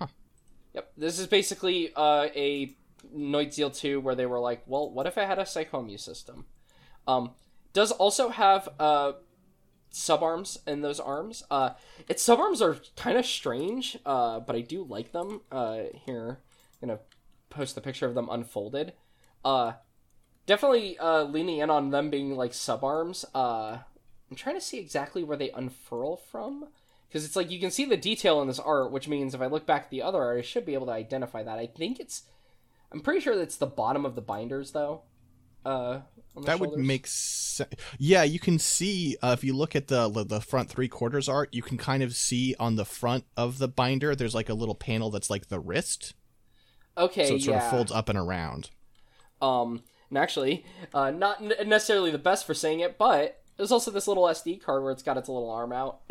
Yep. This is basically uh, a Neue Ziel 2 where they were like, well, what if I had a Psycommu system? Um, does also have uh, subarms in those arms. Uh, its subarms are kind of strange, uh, but I do like them. Uh, here, I'm gonna post the picture of them unfolded. Uh, definitely uh, leaning in on them being like subarms. Uh, I'm trying to see exactly where they unfurl from because it's like you can see the detail in this art, which means if I look back at the other art, I should be able to identify that. I think it's, I'm pretty sure it's the bottom of the binders though. Uh, That would make sense. Yeah, you can see uh, if you look at the the front three quarters art, you can kind of see on the front of the binder. There's like a little panel that's like the wrist, okay. so it sort yeah. of folds up and around. Um, and actually, uh, not necessarily the best for saying it, but there's also this little SD card where it's got its little arm out. *laughs*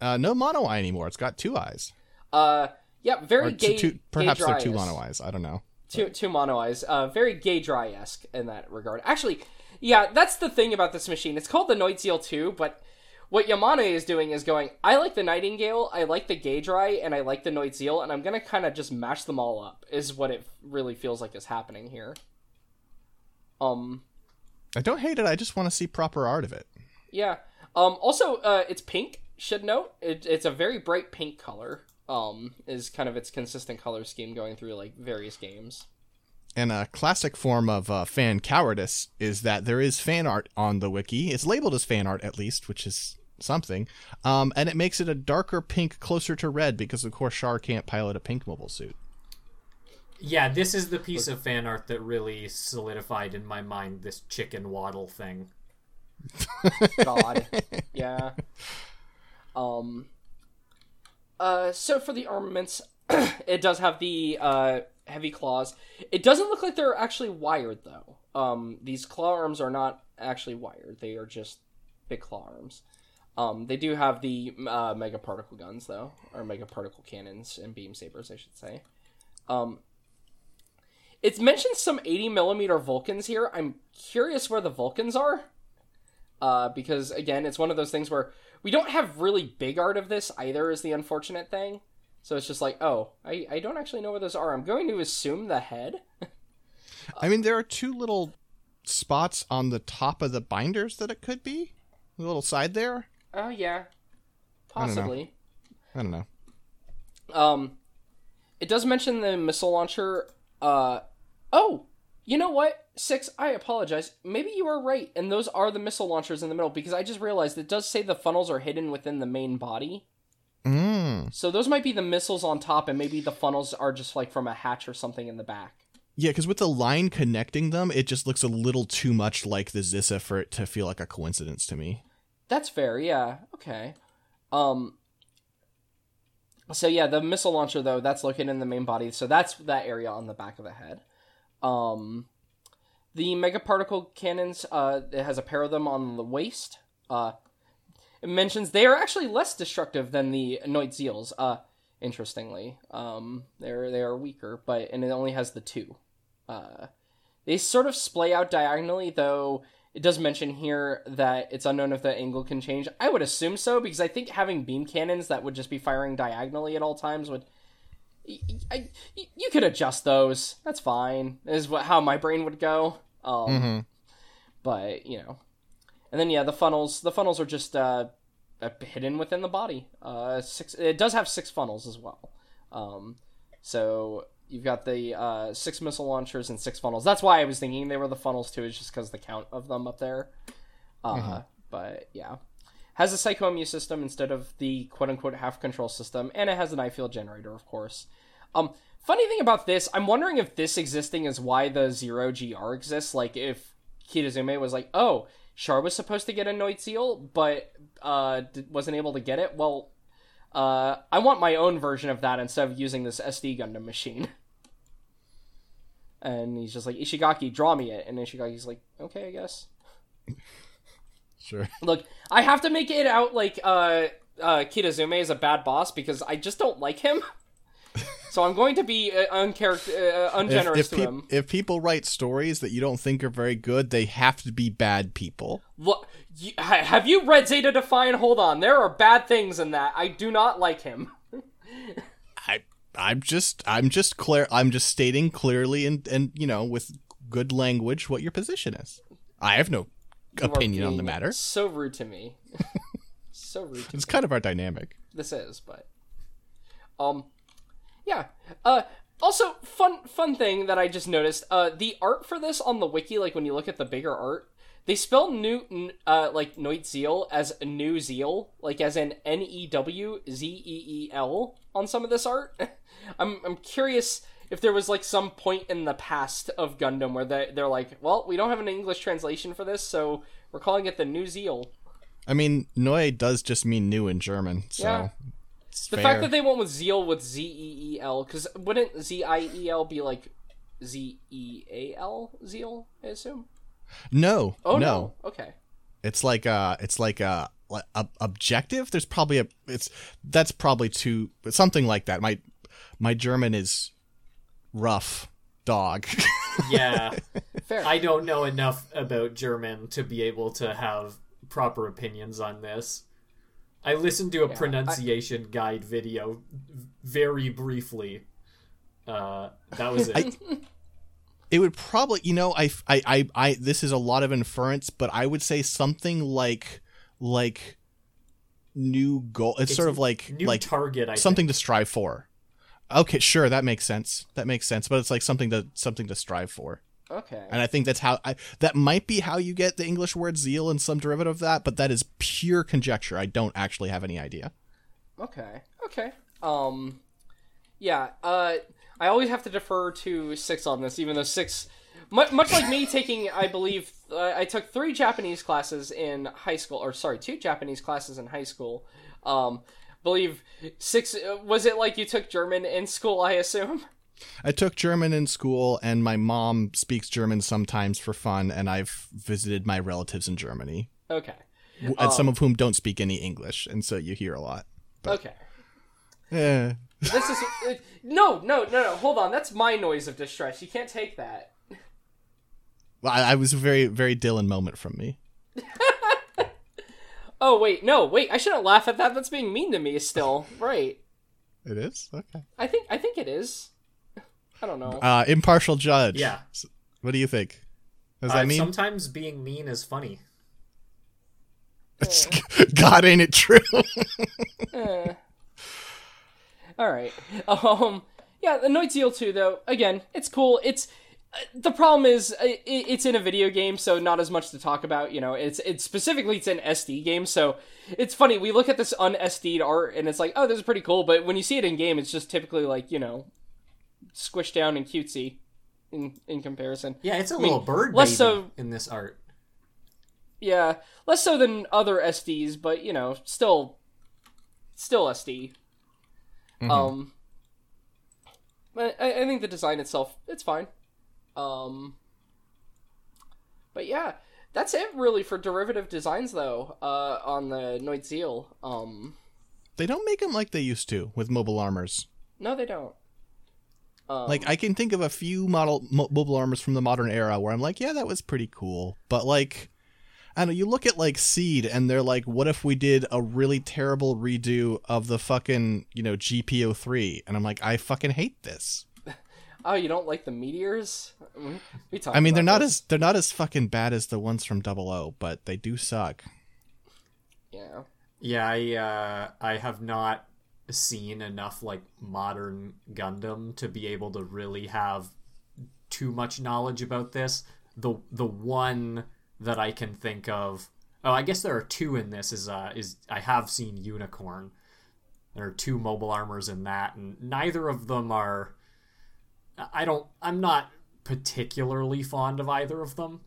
Uh, no mono eye anymore. It's got two eyes, uh, yeah, very gay. two, two, perhaps gay they're two mono eyes. I don't know. two two mono eyes. Uh, very gay dry esque in that regard. Actually, yeah, that's the thing about this machine. It's called the Neue Ziel 2, but what Yamane is doing is going, I like the Nightingale, I like the gay dry, and I like the Neue Ziel, and I'm gonna kind of just mash them all up. Is what it really feels like is happening here. Um, I don't hate it. I just want to see proper art of it. yeah. Um, also, uh, it's pink. Should note, it, it's a very bright pink color. Um, is kind of its consistent color scheme going through like various games. And a classic form of uh, fan cowardice is that there is fan art on the wiki. It's labeled as fan art, at least, which is something. Um, and it makes it a darker pink, closer to red, because of course Char can't pilot a pink mobile suit. Yeah, this is the piece of fan art that really solidified in my mind this chicken waddle thing. *laughs* God. yeah. Um. Uh. So for the armaments, *clears throat* it does have the uh heavy claws. It doesn't look like they're actually wired though. Um. These claw arms are not actually wired. They are just big claw arms. Um. They do have the uh, mega particle guns though, or mega particle cannons and beam sabers, I should say. Um. It's mentioned some 80 millimeter Vulcans here. I'm curious where the Vulcans are uh, because again, it's one of those things where we don't have really big art of this either. Is the unfortunate thing. So it's just like, oh, I, I don't actually know where those are. I'm going to assume the head. I mean, there are two little spots on the top of the binders that it could be. A little side there. Oh yeah, don't know. possibly. I don't know. Um, it does mention the missile launcher. Uh, oh, you know what? Six. I apologize. Maybe you are right, and those are the missile launchers in the middle because I just realized it does say the funnels are hidden within the main body. Mm. So those might be the missiles on top, and maybe the funnels are just like from a hatch or something in the back. Yeah, because with the line connecting them, it just looks a little too much like the Zssa for it to feel like a coincidence to me. That's fair. Yeah. Okay. Um. So yeah, the missile launcher though that's located in the main body, so that's that area on the back of the head. Um, the megaparticle cannons. Uh, it has a pair of them on the waist. Uh, it mentions they are actually less destructive than the Neue Ziels. Uh, interestingly, um, they're they are weaker, but and it only has the two. Uh, they sort of splay out diagonally, though. It does mention here that it's unknown if the angle can change. I would assume so because I think having beam cannons that would just be firing diagonally at all times would. Y- I, y- you could adjust those. That's fine. Is what how my brain would go. Um, Mhm. But you know, and then yeah, the funnels. The funnels are just uh, uh, hidden within the body. Uh, six. It does have six funnels as well. Um, so you've got the uh, six missile launchers and six funnels. That's why I was thinking they were the funnels too. Is just because the count of them up there. Uh, But yeah, has a Psycommu system instead of the quote unquote half control system, and it has an I-field generator, of course. Um, funny thing about this, I'm wondering if this existing is why the zero GR exists. Like if Kitazume was like, oh, Char was supposed to get a Neue Ziel, but uh, wasn't able to get it. Well, uh, I want my own version of that instead of using this SD Gundam machine. *laughs* And he's just like, Ishigaki, draw me it. And Ishigaki's like, okay, I guess. Sure. *laughs* Look, I have to make it out like uh, uh, Kitazume is a bad boss because I just don't like him. *laughs* so I'm going to be uh, uncharacter- uh, ungenerous if, to peop- him. if people write stories that you don't think are very good, they have to be bad people. Look, you, ha- have you read Zeta Define? Hold on, there are bad things in that. I do not like him. *laughs* I I'm just I'm just clear I'm just stating clearly and and you know with good language what your position is. I have no opinion on the matter. So rude to me. *laughs* so rude to me. It's kind of our dynamic. this is, but um yeah. Uh also fun fun thing that I just noticed, uh the art for this on the wiki, like when you look at the bigger art, they spell new uh like Neue Ziel as new zeal, like as in N E W Z E E L on some of this art. *laughs* I'm I'm curious if there was like some point in the past of Gundam where they they're like, well, we don't have an English translation for this, so we're calling it the New Zeal. I mean, Neu does just mean new in German, so Yeah. The fair. fact that they went with Zeal with Z E E L, because wouldn't Z I E L be like Z E A L Zeal? I assume. no, Oh no, no. Okay. it's like uh it's like a, like objective. There's probably a it's that's probably too something like that. My my German is rough, dog. *laughs* Yeah, Fair. I don't know enough about German to be able to have proper opinions on this. I listened to a pronunciation guide video very briefly. Uh, that was it. it would probably you know I, I i i this is a lot of inference but i would say something like like new goal it's, sort of like new like target. I something think. to strive for okay sure that makes sense that makes sense but it's like something to something to strive for okay. and i think that's how I, that might be how you get the english word zeal and some derivative of that but that is pure conjecture i don't actually have any idea Okay. Okay. Um yeah, uh I always have to defer to 6 on this even though 6 much, much like me *laughs* taking I believe uh, I took 3 Japanese classes in high school or sorry, 2 Japanese classes in high school. Um believe 6 uh, was it like you took German in school I assume? I took German in school, and my mom speaks German sometimes for fun, and I've visited my relatives in Germany. Okay. w- and some of whom don't speak any English, and so you hear a lot. Okay. Yeah. This is uh, no, no, no, no. Hold on. That's my noise of distress. You can't take that. Well, I, I was a very, very Dylan moment from me. *laughs* Oh wait, no, wait. I shouldn't laugh at that. That's being mean to me. Still, *laughs* right? It is okay. I think I think it is. I don't know. Uh, impartial judge. Yeah. S- What do you think? Does Uh, that mean? sometimes being mean is funny. *laughs* God, ain't it true? *laughs* Eh. All right. Um. Yeah, the Neue Ziel 2, though. Again, it's cool. It's the problem is uh, it's in a video game, so not as much to talk about. You know, it's it's specifically it's an SD game, so it's funny. We look at this un SD'd art, and it's like, oh, this is pretty cool. But when you see it in game, it's just typically like you know, squished down and cutesy in in comparison. Yeah, it's a mean, little bird less baby so- in this art. Yeah, less so than other SDs, but you know, still, still SD. Um, I, I think the design itself, it's fine. Um, but yeah, that's it really for derivative designs though. Uh, on the Neue Ziel. Um, they don't make them like they used to with mobile armors. no, they don't. Um, Like I can think of a few model mo- mobile armors from the modern era where I'm like, yeah, that was pretty cool. But like, I don't know. You look at like Seed, and they're like, what if we did a really terrible redo of the fucking you know GPO three? And I'm like, I fucking hate this. Oh, you don't like the meteors? We talked I mean, they're not this. as they're not as fucking bad as the ones from Double O, but they do suck. yeah. Yeah, I uh, I have not seen enough like modern Gundam to be able to really have too much knowledge about this. The the one that I can think of, oh, I guess there are two in this. Is uh, is I have seen Unicorn. There are two mobile armors in that, and neither of them are. I don't. I'm not particularly fond of either of them.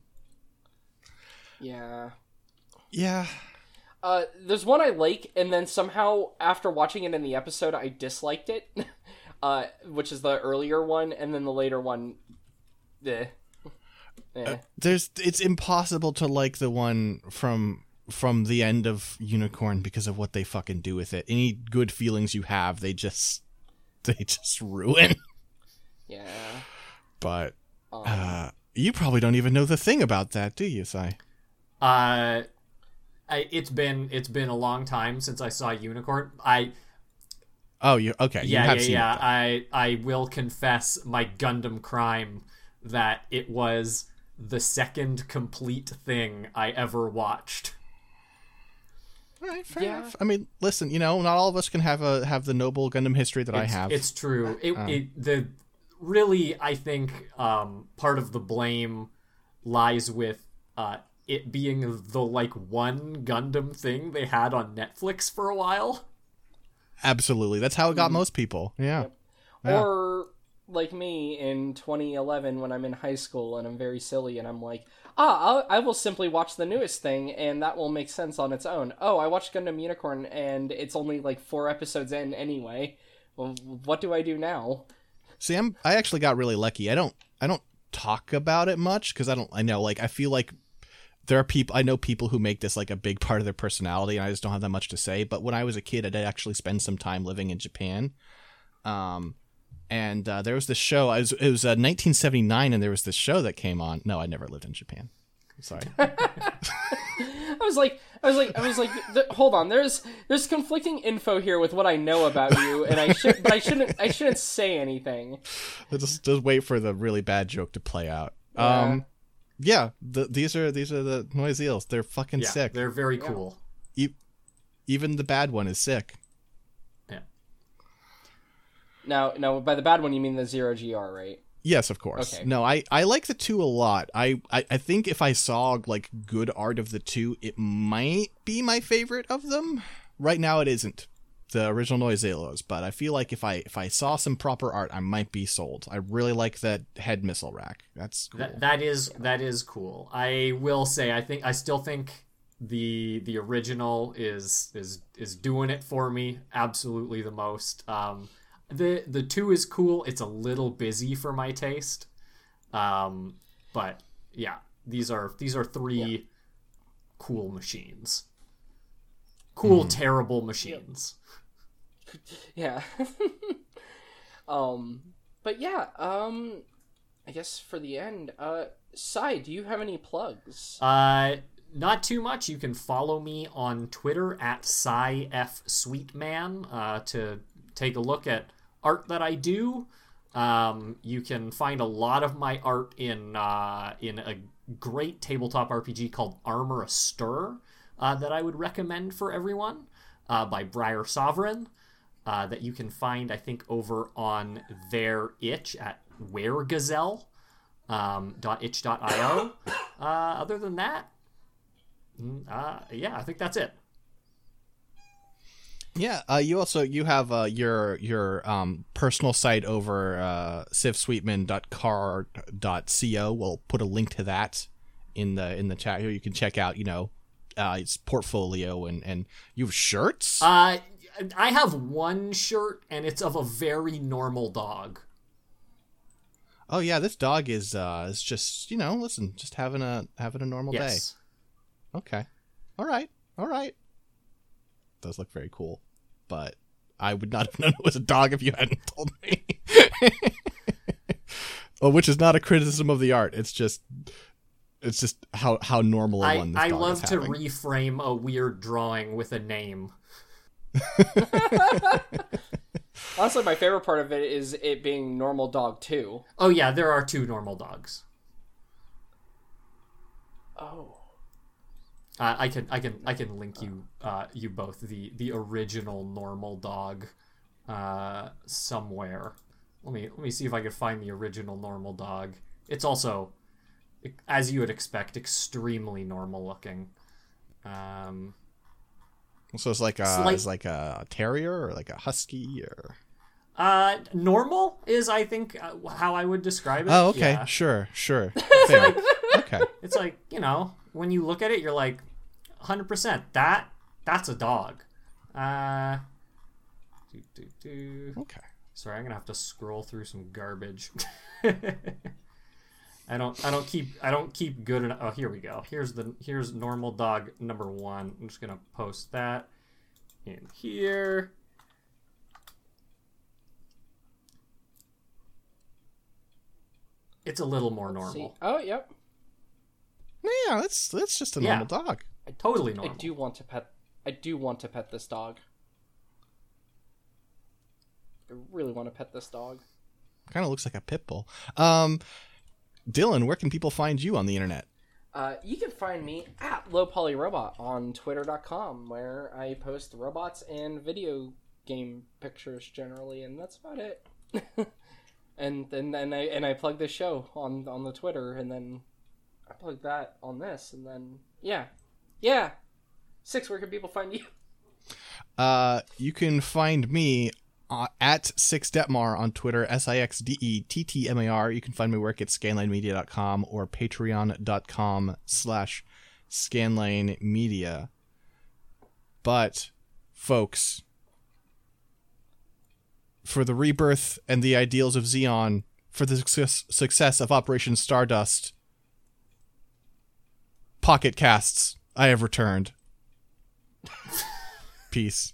Yeah. Yeah, Uh, there's one I like, and then somehow after watching it in the episode, I disliked it. *laughs* uh, which is the earlier one, and then the later one, *laughs* eh. Eh. there's it's impossible to like the one from from the end of Unicorn because of what they fucking do with it. Any good feelings you have, they just *laughs* they just ruin. Yeah. But Um, uh, you probably don't even know the thing about that, do you, Cy? Uh, I, it's been it's been a long time since I saw Unicorn. I Oh, you okay? you yeah have yeah seen yeah. it. I I will confess my Gundam crime that it was the second complete thing I ever watched. All right, fair Yeah. enough. I mean, listen, you know, not all of us can have a have the noble Gundam history that I have. it's true. It, it the really I think um, part of the blame lies with uh, it being the like one Gundam thing they had on Netflix for a while. Absolutely. That's how it got most people. Yeah. Yeah. Or like me in 2011 when I'm in high school and I'm very silly and I'm like, ah, I'll, I will simply watch the newest thing and that will make sense on its own. Oh, I watched Gundam Unicorn and it's only like four episodes in anyway. Well, what do I do now? See, I'm I actually got really lucky. I don't I don't talk about it much because I don't I know like I feel like there are people I know people who make this like a big part of their personality and I just don't have that much to say. But when I was a kid, I did actually spend some time living in Japan. Um and uh, there was this show. I was, it was uh, 1979, and there was this show that came on. No, I never lived in Japan. Sorry. *laughs* I was like, I was like, I was like, th- hold on. There's there's conflicting info here with what I know about you, and I should, but I shouldn't, I shouldn't say anything. just just wait for the really bad joke to play out. Yeah. Um, yeah. The, these are these are the Neue Ziels. They're fucking Yeah, sick. they're very cool. E- even the bad one is sick. Yeah. Now, now by the bad one you mean the zero gr, right? Yes, of course. Okay. No, I, I like the two a lot. I, I, I think if I saw like good art of the two, it might be my favorite of them. Right now, it isn't the original Noiselos, but I feel like if I if I saw some proper art, I might be sold. I really like that head missile rack. That's cool. That that is that is cool. I will say I think I still think the the original is is is doing it for me absolutely the most. Um the the 2 is cool. It's a little busy for my taste. Um but yeah, these are these are three cool machines. Cool terrible machines. *laughs* Yeah. *laughs* um, but yeah. Um, I guess for the end, uh, Cy, do you have any plugs? Uh, not too much. You can follow me on Twitter at SciFSweetman uh, to take a look at art that I do. Um, you can find a lot of my art in uh, in a great tabletop RPG called Armor Astir uh, that I would recommend for everyone uh, by Briar Sovereign. Uh, that you can find, I think, over on their itch at weregazelle um, .itch.io. Uh, other than that, mm, uh, yeah, I think that's it. Yeah, uh, you also you have uh, your your um, personal site over uh, sivsweetman.car.co. We'll put a link to that in the in the chat here. You can check out, you know, uh, its portfolio and and you have shirts. Uh, I have one shirt, and it's of a very normal dog. oh yeah, this dog is uh is just you know listen, just having a having a normal Yes. day. Okay, all right, all right. Does look very cool, but I would not *laughs* have known it was a dog if you hadn't *laughs* told me. *laughs* well, which is not a criticism of the art. It's just it's just how how normal a I, one. This I dog love is to having. reframe a weird drawing with a name. Honestly, my favorite part of it is it being normal dog too. Oh yeah, there are two normal dogs. Oh. Uh, I can I can I can link you uh, you both the the original normal dog uh, somewhere. Let me let me see if I can find the original normal dog. It's also, as you would expect, extremely normal looking. Um, So it's like a Slight- it's like a terrier or like a husky or. uh, normal is I think uh, how I would describe it. Oh, okay, Yeah. sure, sure. *laughs* Okay. It's like you know when you look at it, you're like, hundred percent that that's a dog. Uh, do, do, do. Okay. Sorry, I'm gonna have to scroll through some garbage. *laughs* I don't. I don't keep. I don't keep good enough. Oh, here we go. Here's the. Here's normal dog number one. I'm just gonna post that in here. It's a little more See. normal. Oh, yep. Yeah, that's that's just a Yeah. normal dog. Totally I do want to pet. I do want to pet this dog. I really want to pet this dog. Kind of looks like a pit bull. Um, Dylan, where can people find you on the internet? Uh, you can find me at Low Poly Robot on Twitter.com, where I post robots and video game pictures generally, and that's about it. *laughs* and then and I and I plug this show on on the Twitter, and then I plug that on this, and then yeah, yeah. Six. Where can people find you? Uh, you can find me uh, at Six Detmar on Twitter, S I X D E T T M A R. You can find my work at scanlinemedia.com or patreon.com slash scanlinemedia. But, folks, for the rebirth and the ideals of Zeon, for the success, success of Operation Stardust, Pocket Casts, I have returned. Peace.